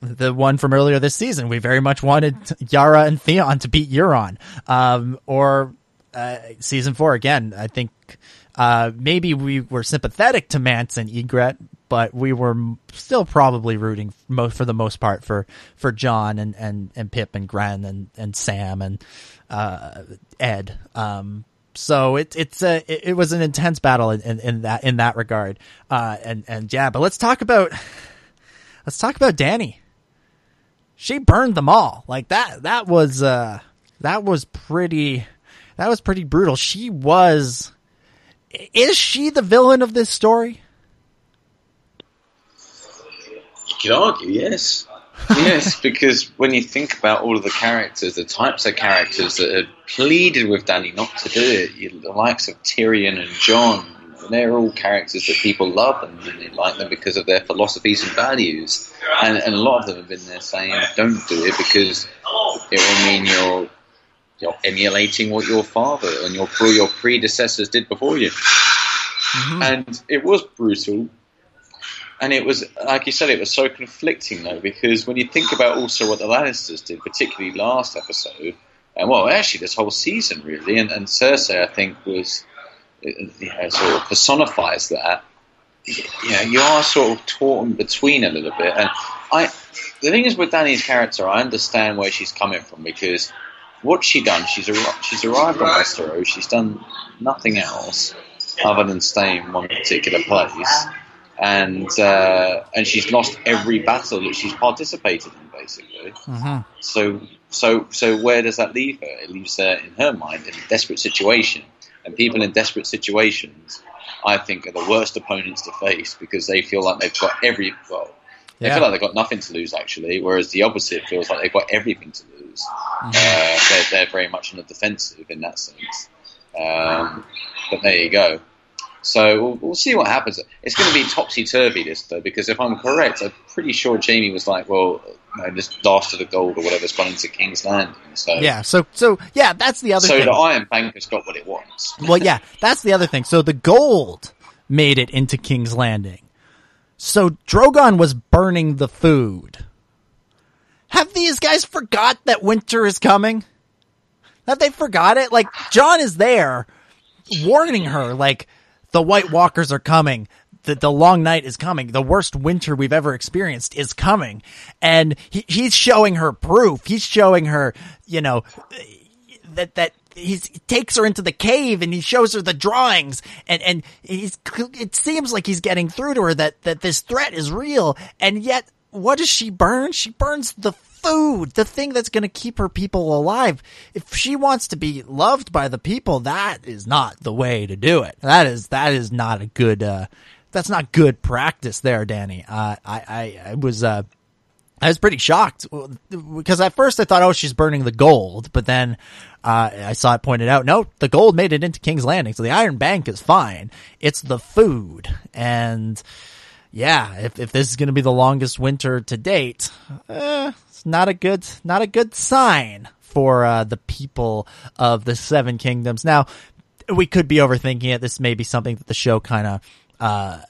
the one from earlier this season. We very much wanted Yara and Theon to beat Euron. Um, or, uh, season four again, I think, uh, maybe we were sympathetic to Mance and Ygritte, but we were still probably rooting for the most part for for Jon and and and Pyp and Grenn and and Sam and uh, Edd. Um, so it, it's a it, it was an intense battle in, in, in that in that regard. Uh, and and yeah, but let's talk about let's talk about Dany. She burned them all like that. That was uh that was pretty that was pretty brutal. She was is she the villain of this story? You could argue, yes. yes, because when you think about all of the characters, the types of characters that had pleaded with Dany not to do it, the likes of Tyrion and Jon, they're all characters that people love and, and they like them because of their philosophies and values. And, and a lot of them have been there saying, don't do it because it will mean you're, you're emulating what your father and your, your predecessors did before you. Mm-hmm. And it was brutal, and it was like you said, it was so conflicting though because when you think about also what the Lannisters did, particularly last episode, and well, actually this whole season really, and, and Cersei I think was you know, sort of personifies that. You know, you are sort of torn between a little bit, and I. The thing is with Dany's character, I understand where she's coming from because what she done, she's ar- she's arrived on Westeros, she's done nothing else other than stay in one particular place and uh, and she's lost every battle that she's participated in, basically. So so so where does that leave her? It leaves her in her mind in a desperate situation, and people in desperate situations, I think, are the worst opponents to face because they feel like they've got every well. They Yeah. feel like they've got nothing to lose, actually, whereas the opposite feels like they've got everything to lose. Uh, they're, they're very much on the defensive in that sense. Um, but there you go. So we'll, we'll see what happens. It's going to be topsy turvy this though, because if I'm correct, I'm pretty sure Jaime was like, "Well, you know, this last of the gold or whatever's gone into King's Landing." So Yeah. So so yeah, that's the other thing. so thing. the Iron Bank has got what it wants. well, yeah, that's the other thing. So the gold made it into King's Landing. So Drogon was burning the food. Have these guys forgot that winter is coming? Have they forgot it? Like Jon is there warning her like the White Walkers are coming. The, the long night is coming. The worst winter we've ever experienced is coming. And he, he's showing her proof. He's showing her, you know, that that he takes her into the cave and he shows her the drawings and and he's it seems like he's getting through to her that that this threat is real and yet what does she burn she burns the food the thing that's going to keep her people alive. If she wants to be loved by the people that is not the way to do it. That is that is not a good uh that's not good practice there Dany. Uh i i, I was uh I was pretty shocked because at first I thought, oh, she's burning the gold, but then uh, I saw it pointed out, no, the gold made it into King's Landing, so the Iron Bank is fine. It's the food, and yeah, if if this is going to be the longest winter to date, eh, it's not a good not a good sign for uh, the people of the Seven Kingdoms. Now, we could be overthinking it. This may be something that the show kind of. Uh,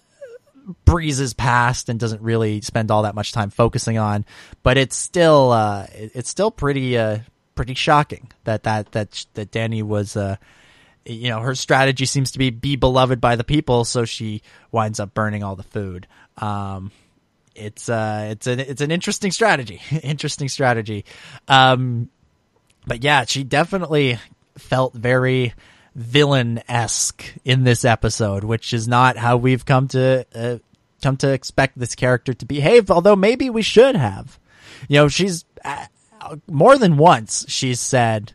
breezes past and doesn't really spend all that much time focusing on, but it's still uh, it's still pretty uh, pretty shocking that that that that Dany was uh, you know her strategy seems to be be beloved by the people, so she winds up burning all the food. Um, it's uh it's an it's an interesting strategy, interesting strategy. Um, but yeah, she definitely felt very villain esque in this episode, which is not how we've come to uh, come to expect this character to behave. Although maybe we should have. You know, she's uh, more than once she's said,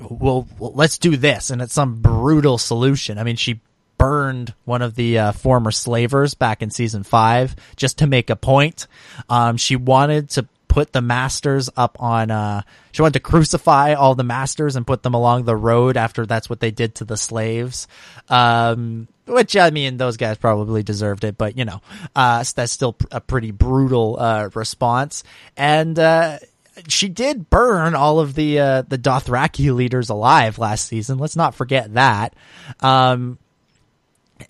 "Well, let's do this," and it's some brutal solution. I mean, she burned one of the uh, former slavers back in season five just to make a point. Um, she wanted to put the masters up on uh she wanted to crucify all the masters and put them along the road after that's what they did to the slaves um which i mean those guys probably deserved it but you know uh that's still a pretty brutal uh response and uh she did burn all of the uh the dothraki leaders alive last season let's not forget that um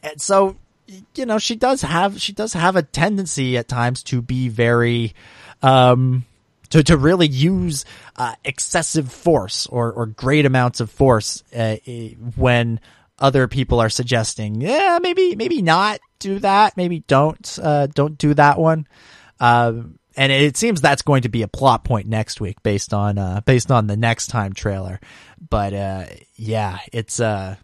and so you know she does have she does have a tendency at times to be very um to to really use uh, excessive force or or great amounts of force uh, when other people are suggesting yeah maybe maybe not do that. Maybe don't uh, don't do that one. Um, and it seems that's going to be a plot point next week based on uh, based on the next time trailer. But uh, yeah, it's uh,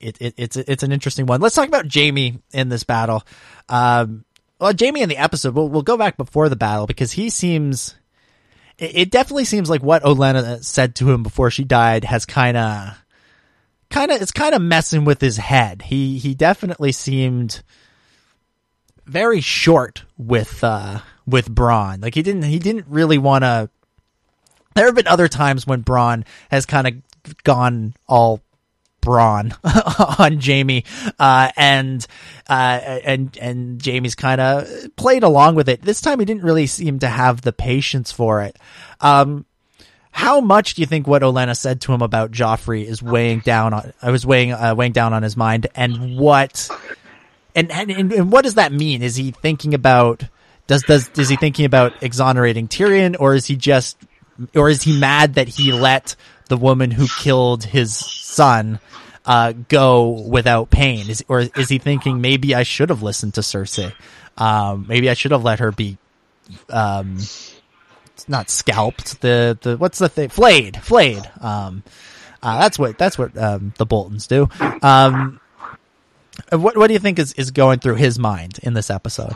it, it, it's it's an interesting one. Let's talk about Jaime in this battle. Um, well, Jaime in the episode. We'll we'll go back before the battle because he seems. It, it definitely seems like what Olenna said to him before she died has kind of, kind of, it's kind of messing with his head. He he definitely seemed very short with uh with Bronn. Like he didn't he didn't really want to. There have been other times when Bronn has kind of gone all Bronn on Jaime, uh, and uh, and and Jaime's kind of played along with it. This time, he didn't really seem to have the patience for it. Um, how much do you think what Olenna said to him about Joffrey is weighing down on? I was weighing uh, weighing down on his mind, and what, and, and and what does that mean? Is he thinking about? Does does is he thinking about exonerating Tyrion, or is he just, or is he mad that he let the woman who killed his son uh, go without pain? Is or is he thinking maybe I should have listened to Cersei? Um, maybe I should have let her be, um, not scalped. The the what's the thing? Flayed, flayed. Um, uh, that's what that's what um, the Boltons do. Um, what what do you think is is going through his mind in this episode?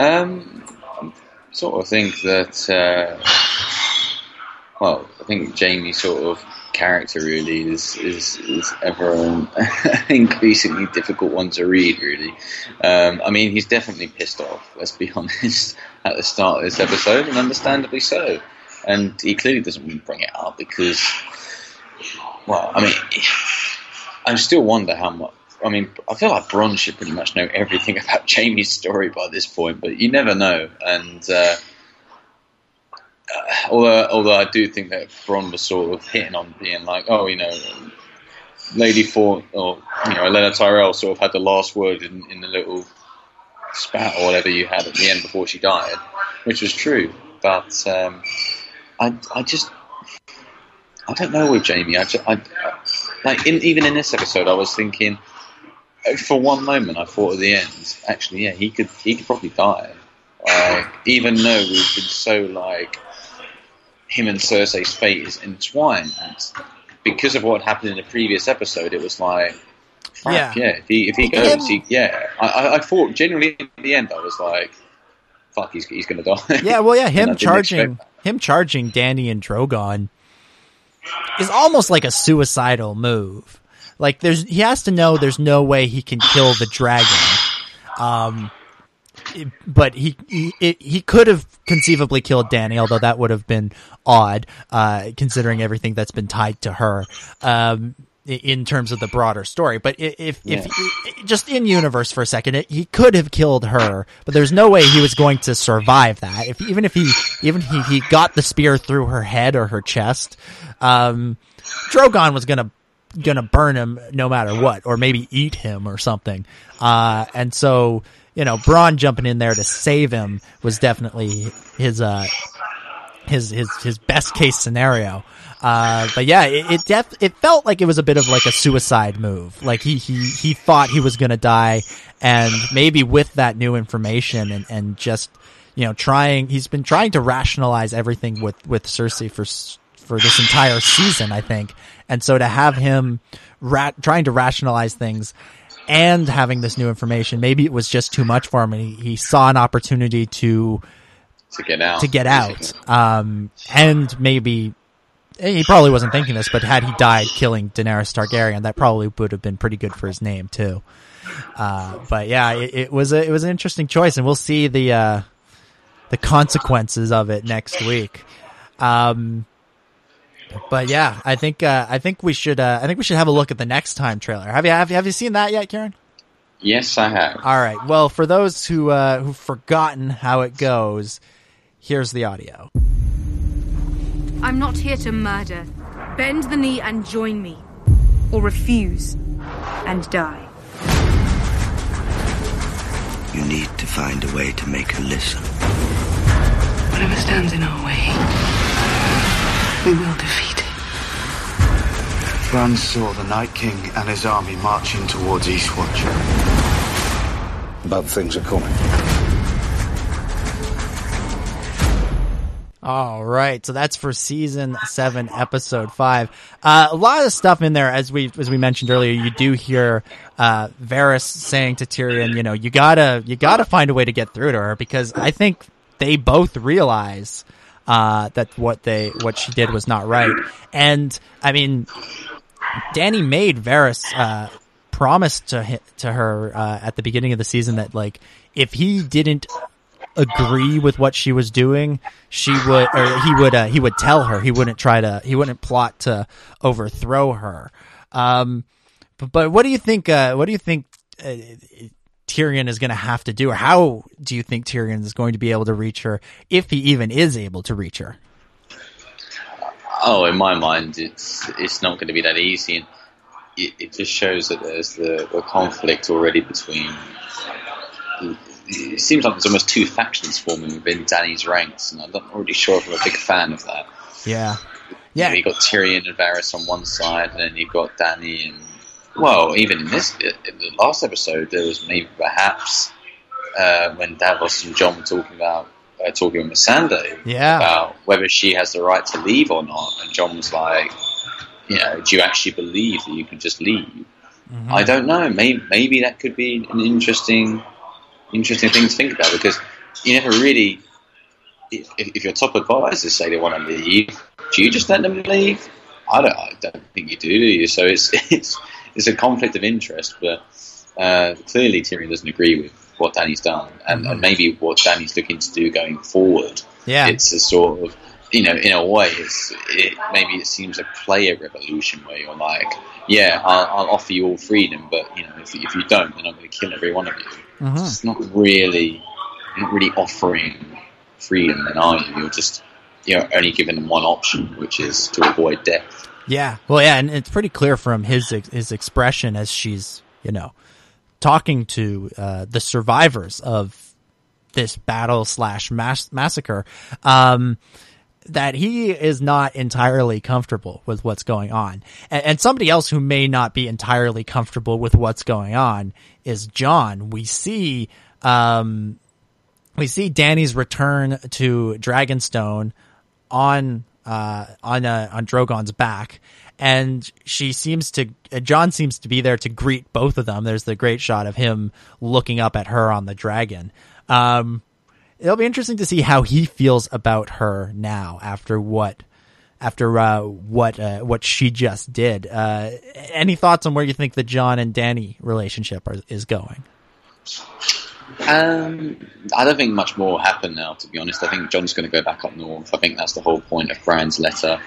Um, sort of think that. Uh, well, I think Jaime's sort of character really is is, is ever an increasingly difficult one to read. Really, um, I mean, he's definitely pissed off. Let's be honest. At the start of this episode, and understandably so. And he clearly doesn't want to bring it up because, well, I mean, I still wonder how much. I mean, I feel like Bronn should pretty much know everything about Jaime's story by this point, but you never know. And uh, although, although I do think that Bronn was sort of hitting on being like, oh, you know, Lady Four or you know, Elena Tyrell sort of had the last word in, in the little spat or whatever you had at the end before she died, which was true. But um, I, I just, I don't know with Jaime. I, just, I like in, even in this episode, I was thinking Uh, for one moment, I thought at the end, actually, yeah, he could he could probably die. Like, even though we've been so like him and Cersei's fate is entwined, because of what happened in the previous episode, it was like, fuck, Yeah. yeah, if he if he goes, he, yeah. I, I, I thought genuinely at the end, I was like, fuck, he's he's gonna die. Yeah, well, yeah, him charging him charging Dany and Drogon is almost like a suicidal move. Like there's he has to know there's no way he can kill the dragon. Um but he he, he could have conceivably killed Dany, although that would have been odd, uh, considering everything that's been tied to her. Um, in terms of the broader story, but if if just in universe for a second, it, he could have killed her, but there's no way he was going to survive that. If even if he even he he got the spear through her head or her chest, um, Drogon was gonna gonna burn him no matter what, or maybe eat him or something. Uh, and so you know, Bronn jumping in there to save him was definitely his uh his his his best case scenario. Uh, but yeah, it it, def- it felt like it was a bit of like a suicide move. Like he he he thought he was gonna die, and maybe with that new information and and just you know trying, he's been trying to rationalize everything with with Cersei for for this entire season, I think. And so to have him ra- trying to rationalize things and having this new information, maybe it was just too much for him, and he, he saw an opportunity to to get out. to get out. Um, and maybe he probably wasn't thinking this, but had he died killing Daenerys Targaryen, that probably would have been pretty good for his name too. Uh, but yeah, it, it was a, it was an interesting choice, and we'll see the uh, the consequences of it next week. Um, but yeah, I think uh, I think we should uh, I think we should have a look at the next time trailer. Have you have you, have you seen that yet, Ciaran? Yes, I have. All right. Well, for those who uh, who've forgotten how it goes, here's the audio. I'm not here to murder. Bend the knee and join me. Or refuse and die. You need to find a way to make her listen. Whatever stands in our way, we will defeat him. Bran saw the Night King and his army marching towards Eastwatch. Bad things are coming. All right, so that's for season seven, episode five. Uh, a lot of stuff in there, as we as we mentioned earlier. You do hear uh, Varys saying to Tyrion, "You know, you gotta you gotta find a way to get through to her because I think they both realize uh, that what they what she did was not right." And I mean, Dany made Varys uh, promise to to her uh, at the beginning of the season that like if he didn't agree with what she was doing, she would or he would uh, he would tell her. He wouldn't try to he wouldn't plot to overthrow her. Um, but, but what do you think? Uh, what do you think? Uh, Tyrion is going to have to do, or how do you think Tyrion is going to be able to reach her, if he even is able to reach her? Oh, in my mind, it's it's not going to be that easy, and it, it just shows that there's the, the conflict already between. It seems like there's almost two factions forming within Dany's ranks, and I'm not really sure if I'm a big fan of that. Yeah, yeah. You know, you got Tyrion and Varys on one side, and then you've got Dany and well, even in this, in the last episode, there was maybe perhaps uh, when Davos and Jon were talking about uh, talking with Missandei yeah. about whether she has the right to leave or not, and Jon was like, you know, do you actually believe that you can just leave? Mm-hmm. I don't know. Maybe maybe that could be an interesting interesting thing to think about because you never really. If, if your top advisors say they want to leave, do you just let them leave? I don't. I don't think you do, do you? So it's it's it's a conflict of interest, but uh, clearly Tyrion doesn't agree with what Dany's done, and, mm-hmm. and, maybe what Dany's looking to do going forward. Yeah, it's a sort of you know, in a way, it's it, maybe it seems a player revolution where you're like, yeah, I'll, I'll, offer you all freedom, but you know, if, if you don't, then I'm going to kill every one of you. Mm-hmm. It's not really, not really offering freedom, then are you? You're just you're only giving them one option, which is to avoid death. Yeah, well, yeah, and it's pretty clear from his his expression as she's you know talking to uh, the survivors of this battle slash mass- massacre um, that he is not entirely comfortable with what's going on, and, and somebody else who may not be entirely comfortable with what's going on is Jon. We see. Um, we see Dany's return to Dragonstone on uh, on uh, on Drogon's back, and she seems to uh, Jon seems to be there to greet both of them. There's the great shot of him looking up at her on the dragon. Um, it'll be interesting to see how he feels about her now after what after uh, what uh, what she just did. Uh, any thoughts on where you think the Jon and Dany relationship are, is going? Um, I don't think much more will happen now. To be honest, I think Jon's going to go back up north. I think that's the whole point of Bran's letter,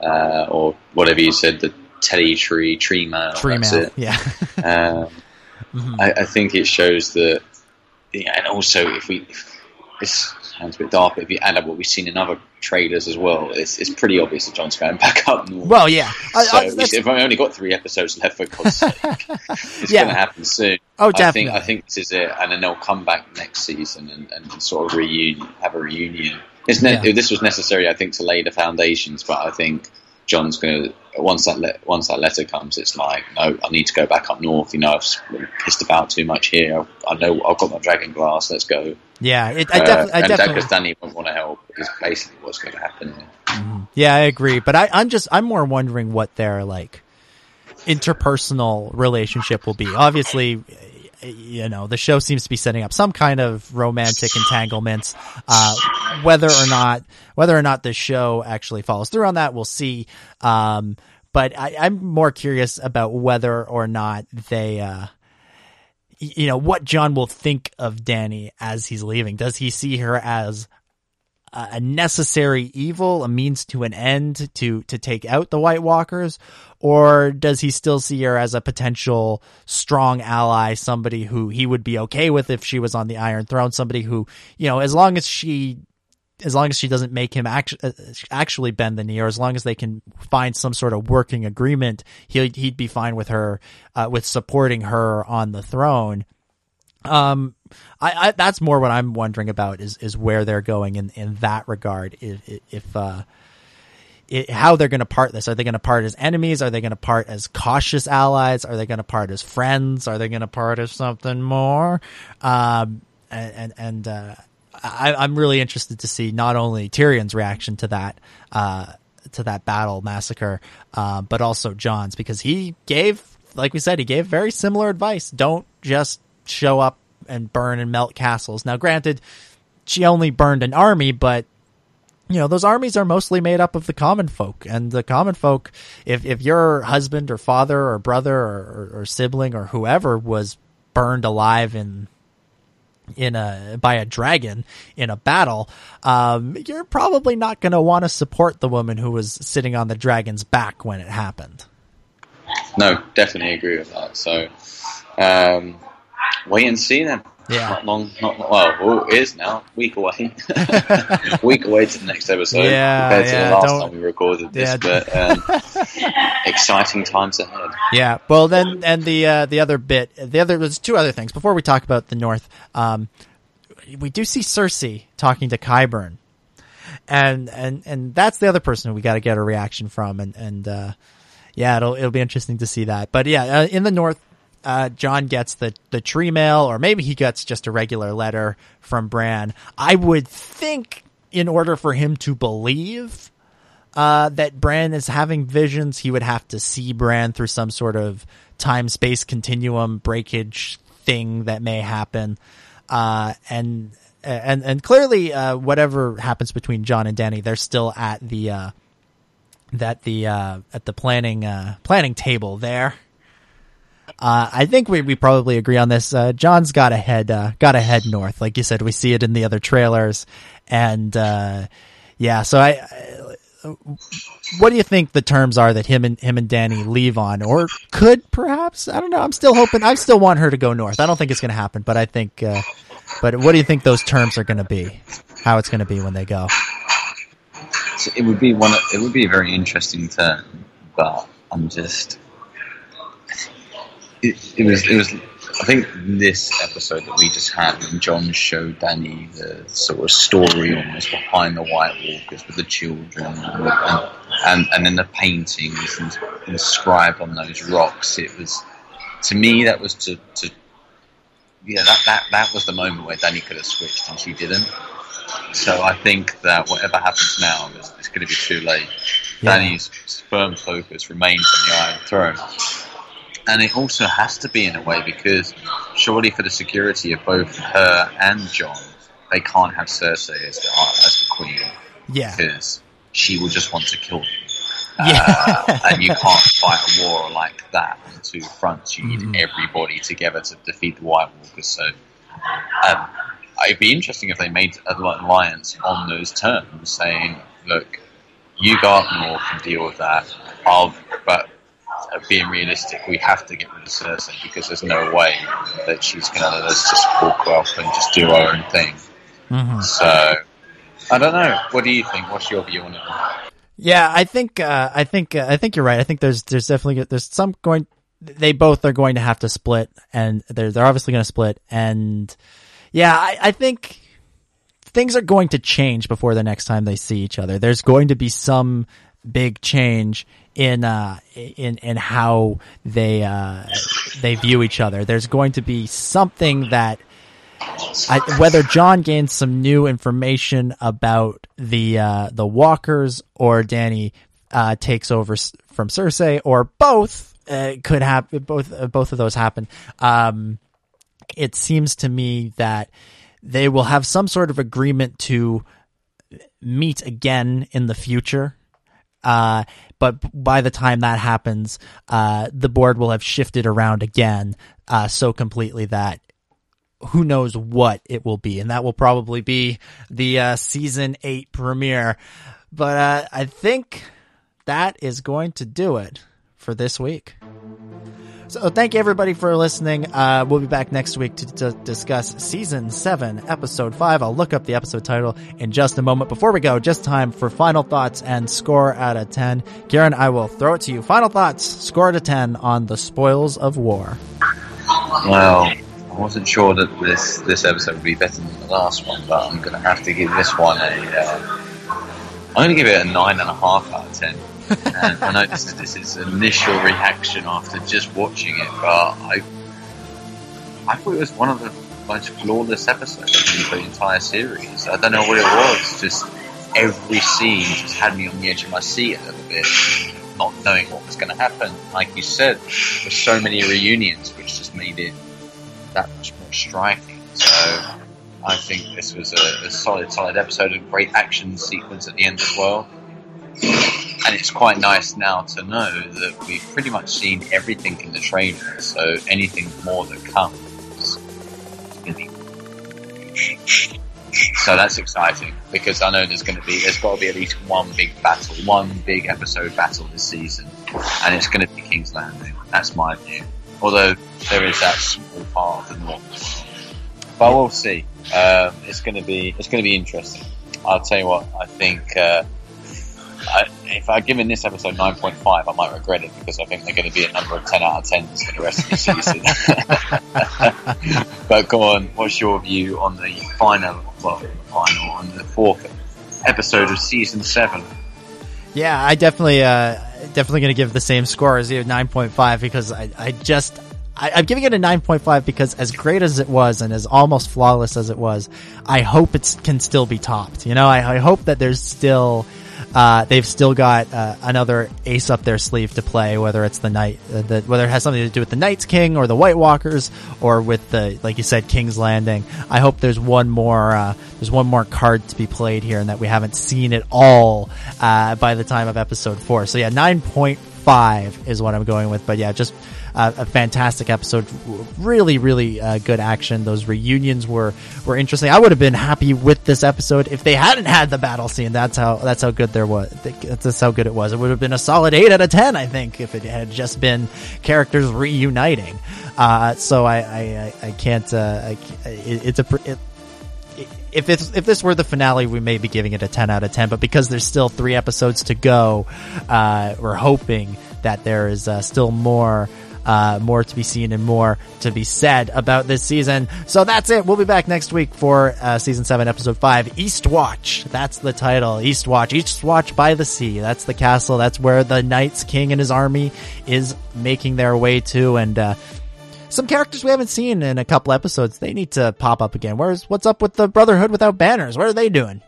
uh, or whatever you said, the teddy tree tree mail. Tree mail, yeah. um, mm-hmm. I, I, think it shows that, yeah, and also if we, if this sounds a bit dark, but if you add up what we've seen in other trailers as well, it's, it's pretty obvious that Jon's going back up north. Well, yeah. So I, if I only got three episodes left, for God's sake, it's Yeah. going to happen soon. Oh, I think, definitely. I think this is it, and then they'll come back next season and, and sort of reunion, have a reunion. Ne- Yeah. This was necessary, I think, to lay the foundations, but I think Jon's going to once that le- once that letter comes, it's like, no, I need to go back up north. You know, I've pissed about too much here. I know I've got my dragon glass. Let's go. Yeah, it, I, Uh, defi- I definitely. Dany won't want to help is basically what's going to happen. Here. Yeah, I agree. But I, I'm just, I'm more wondering what their like interpersonal relationship will be. Obviously, you know, the show seems to be setting up some kind of romantic entanglements. Uh, whether or not, whether or not the show actually follows through on that, we'll see. Um, but I, I'm more curious about whether or not they, uh, you know, what Jon will think of Dany as he's leaving. Does he see her as a necessary evil, a means to an end to to take out the White Walkers, or does he still see her as a potential strong ally, somebody who he would be okay with if she was on the Iron Throne, somebody who you know, as long as she. As long as she doesn't make him actu- uh, actually bend the knee, or as long as they can find some sort of working agreement, he'd he'd be fine with her, uh, with supporting her on the throne. Um, I, I that's more what I'm wondering about is is where they're going in in that regard. If if uh, it, how they're going to part this. Are they going to part as enemies? Are they going to part as cautious allies? Are they going to part as friends? Are they going to part as something more? Um, and and, and uh, I, I'm really interested to see not only Tyrion's reaction to that. Uh, to that battle massacre, uh, but also Jon's because he gave, like we said, he gave very similar advice. Don't just show up and burn and melt castles. Now, granted, she only burned an army, but you know those armies are mostly made up of the common folk, and the common folk, if if your husband or father or brother or, or, or sibling or whoever was burned alive in in a by a dragon in a battle, um, you're probably not going to want to support the woman who was sitting on the dragon's back when it happened. No, definitely agree with that. So, um, wait and see then. Yeah. Not long, not well. well it is now. Week away. week away to the next episode. Yeah, compared to yeah, the last don't- time we recorded this, Yeah. but um, exciting times ahead. Yeah. Well, then, and the uh, the other bit, the other there's two other things before we talk about the North. Um, we do see Cersei talking to Qyburn, and and and that's the other person we got to get a reaction from, and and uh, yeah, it'll it'll be interesting to see that. But yeah, uh, in the North. Uh, Jon gets the, the tree mail, or maybe he gets just a regular letter from Bran. I would think, in order for him to believe uh, that Bran is having visions, he would have to see Bran through some sort of time space continuum breakage thing that may happen. Uh, and and and clearly, uh, whatever happens between Jon and Dany, they're still at the uh, that the uh, at the planning uh, planning table there. Uh, I think we, we probably agree on this. Uh, Jon's got to head uh, got to head north, like you said. We see it in the other trailers, and uh, yeah. So I, I, what do you think the terms are that him and him and Dany leave on, or could perhaps? I don't know. I'm still hoping. I still want her to go north. I don't think it's going to happen, but I think. Uh, but what do you think those terms are going to be? How it's going to be when they go? So it would be one. It would be a very interesting turn, but I'm just. It, it was. It was. I think this episode that we just had when Jon showed Dany the sort of story almost behind the White Walkers with the children and, and, and then the paintings and inscribed on those rocks. It was to me that was to, to yeah that, that that was the moment where Dany could have switched and she didn't. So I think that whatever happens now, it's, it's going to be too late. Yeah. Dany's firm focus remains on the Iron Throne. And it also has to be in a way because surely for the security of both her and Jon, they can't have Cersei as the, as the queen Yeah. because she will just want to kill them. Yeah. Uh, and you can't fight a war like that on two fronts. You need Mm-hmm. everybody together to defeat the White Walkers. So um, it'd be interesting if they made an alliance on those terms, saying, "Look, you north and deal with that. I'll, but being realistic, we have to get rid of Cersei because there's no way that she's going to let us just walk off and just do our own thing." Mhm. So I don't know. What do you think? What's your view on it? Yeah, I think uh, I think uh, I think you're right. I think there's there's definitely there's some going. They both are going to have to split, and they're they're obviously going to split. And yeah, I, I think things are going to change before the next time they see each other. There's going to be some big change in uh in in how they uh they view each other. There's going to be something that I, whether Jon gains some new information about the uh, the Walkers or Dany uh, takes over from Cersei or both uh, could happen. Both uh, both of those happen. Um, it seems to me that they will have some sort of agreement to meet again in the future. Uh, but by the time that happens, uh, the board will have shifted around again uh, so completely that who knows what it will be, and that will probably be the uh, season eight premiere. But uh, I think that is going to do it for this week. So thank you everybody for listening. Uh, we'll be back next week to, to discuss season seven, episode five. I'll look up the episode title in just a moment. Before we go, just time for final thoughts and score out of ten. Ciaran, I will throw it to you. Final thoughts, score out of ten on the spoils of war. Well, I wasn't sure that this this episode would be better than the last one, but I'm going to have to give this one a uh, I'm going to give it a nine and a half out of ten. And I know this is this is initial reaction after just watching it, but I I thought it was one of the most flawless episodes of the entire series. I don't know what it was, just every scene just had me on the edge of my seat a little bit, not knowing what was going to happen. Like you said, there's so many reunions, which just made it that much more striking. So I think this was a, a solid, solid episode, a great action sequence at the end as well. And it's quite nice now to know that we've pretty much seen everything in the trailer, so anything more that comes is going to be so that's exciting because I know there's going to be, there's got to be at least one big battle, one big episode battle this season, and it's going to be King's Landing. That's my view. Although there is that small part of the North, but we'll see. Um, it's going to be, it's going to be interesting. I'll tell you what, I think. Uh, I, if I'd given this episode 9.5, I might regret it because I think they're going to be a number of 10 out of 10s for the rest of the season. but go on, what's your view on the final, well, the final, on the fourth episode of season 7? Yeah, I definitely, uh, definitely going to give the same score as you, 9.5, because I, I just, I, am giving it a 9.5 because as great as it was and as almost flawless as it was, I hope it can still be topped. You know, I, I hope that there's still, uh, they've still got uh, another ace up their sleeve to play, whether it's the night, uh, the, whether it has something to do with the Night's King or the White Walkers, or with the, like you said, King's Landing. I hope there's one more, uh, there's one more card to be played here, and that we haven't seen it all uh, by the time of episode four. So yeah, nine point five is what I'm going with. But yeah, just a fantastic episode. Really, really uh, good action. Those reunions were were interesting. I would have been happy with this episode if they hadn't had the battle scene. That's how that's how good there was. That's how good it was. It would have been a solid eight out of ten, I think, if it had just been characters reuniting. Uh, so I I, I can't. Uh, I, it, it's a. It, if it's if this were the finale, we may be giving it a ten out of ten. But because there's still three episodes to go, uh, we're hoping that there is uh, still more uh, more to be seen and more to be said about this season. So that's it. We'll be back next week for uh, season seven, episode five, Eastwatch. That's the title. Eastwatch. Eastwatch by the sea. That's the castle. That's where the Night's King and his army is making their way to. And, uh, some characters we haven't seen in a couple episodes, they need to pop up again. Where's, what's up with the Brotherhood without banners? What are they doing?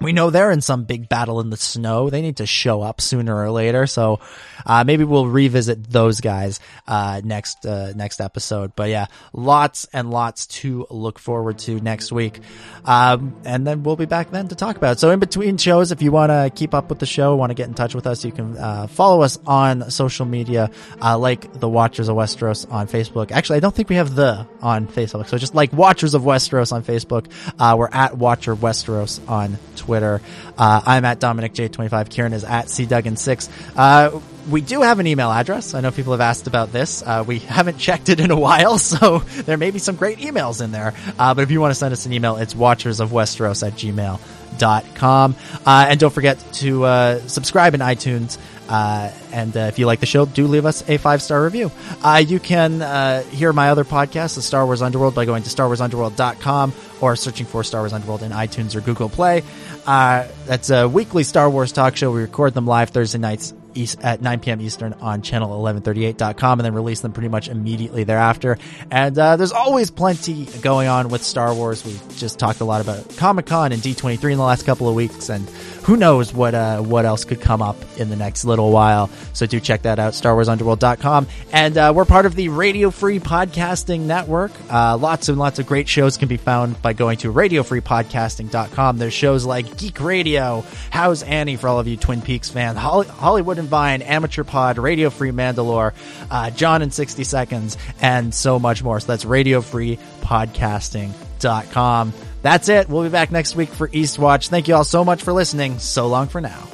We know they're in some big battle in the snow. They need to show up sooner or later. So, uh, maybe we'll revisit those guys, uh, next, uh, next episode. But yeah, lots and lots to look forward to next week. Um, and then we'll be back then to talk about it. So in between shows, if you want to keep up with the show, want to get in touch with us, you can, uh, follow us on social media, uh, like the Watchers of Westeros on Facebook. Actually, I don't think we have the on Facebook. So just like Watchers of Westeros on Facebook. Uh, we're at Watcher Westeros on Twitter. Twitter. Uh, I'm at Dominic J25. Ciaran is at CDuggan6. Uh, we do have an email address. I know people have asked about this. Uh, we haven't checked it in a while, so there may be some great emails in there. Uh, but if you want to send us an email, it's watchersofwesteros at gmail.com. Uh, and don't forget to uh, subscribe in iTunes. Uh, and uh, if you like the show, do leave us a five star review. Uh, you can uh, hear my other podcast, The Star Wars Underworld, by going to starwarsunderworld.com or searching for Star Wars Underworld in iTunes or Google Play. Uh, that's a weekly Star Wars talk show. We record them live Thursday nights East, at 9 p.m. Eastern on channel1138.com and then release them pretty much immediately thereafter. And uh, there's always plenty going on with Star Wars. We just talked a lot about Comic Con and D23 in the last couple of weeks, and who knows what uh, what else could come up in the next little while. So do check that out, StarWarsUnderworld.com. And uh, we're part of the Radio Free Podcasting Network. Uh, lots and lots of great shows can be found by going to RadioFreePodcasting.com. There's shows like Geek Radio, How's Annie for all of you Twin Peaks fans, Hollywood and Vine, Amateur Pod, Radio Free Mandalore, uh, John in 60 Seconds, and so much more. So that's RadioFreePodcasting.com. That's it. We'll be back next week for Eastwatch. Thank you all so much for listening. So long for now.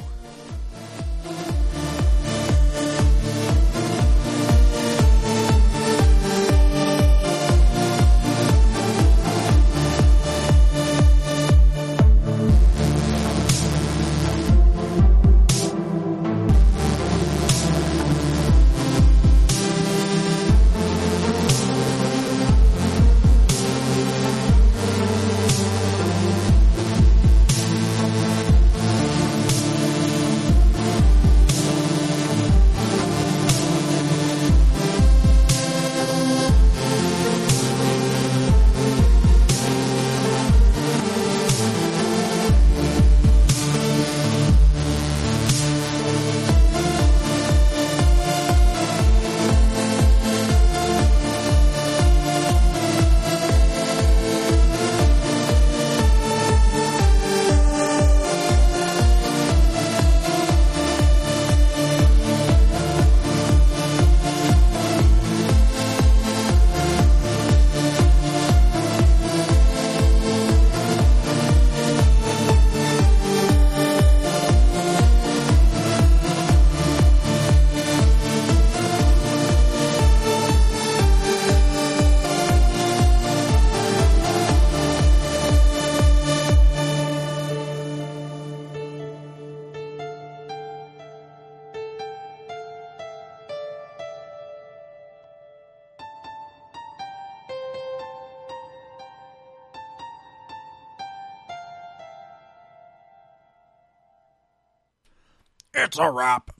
It's a wrap.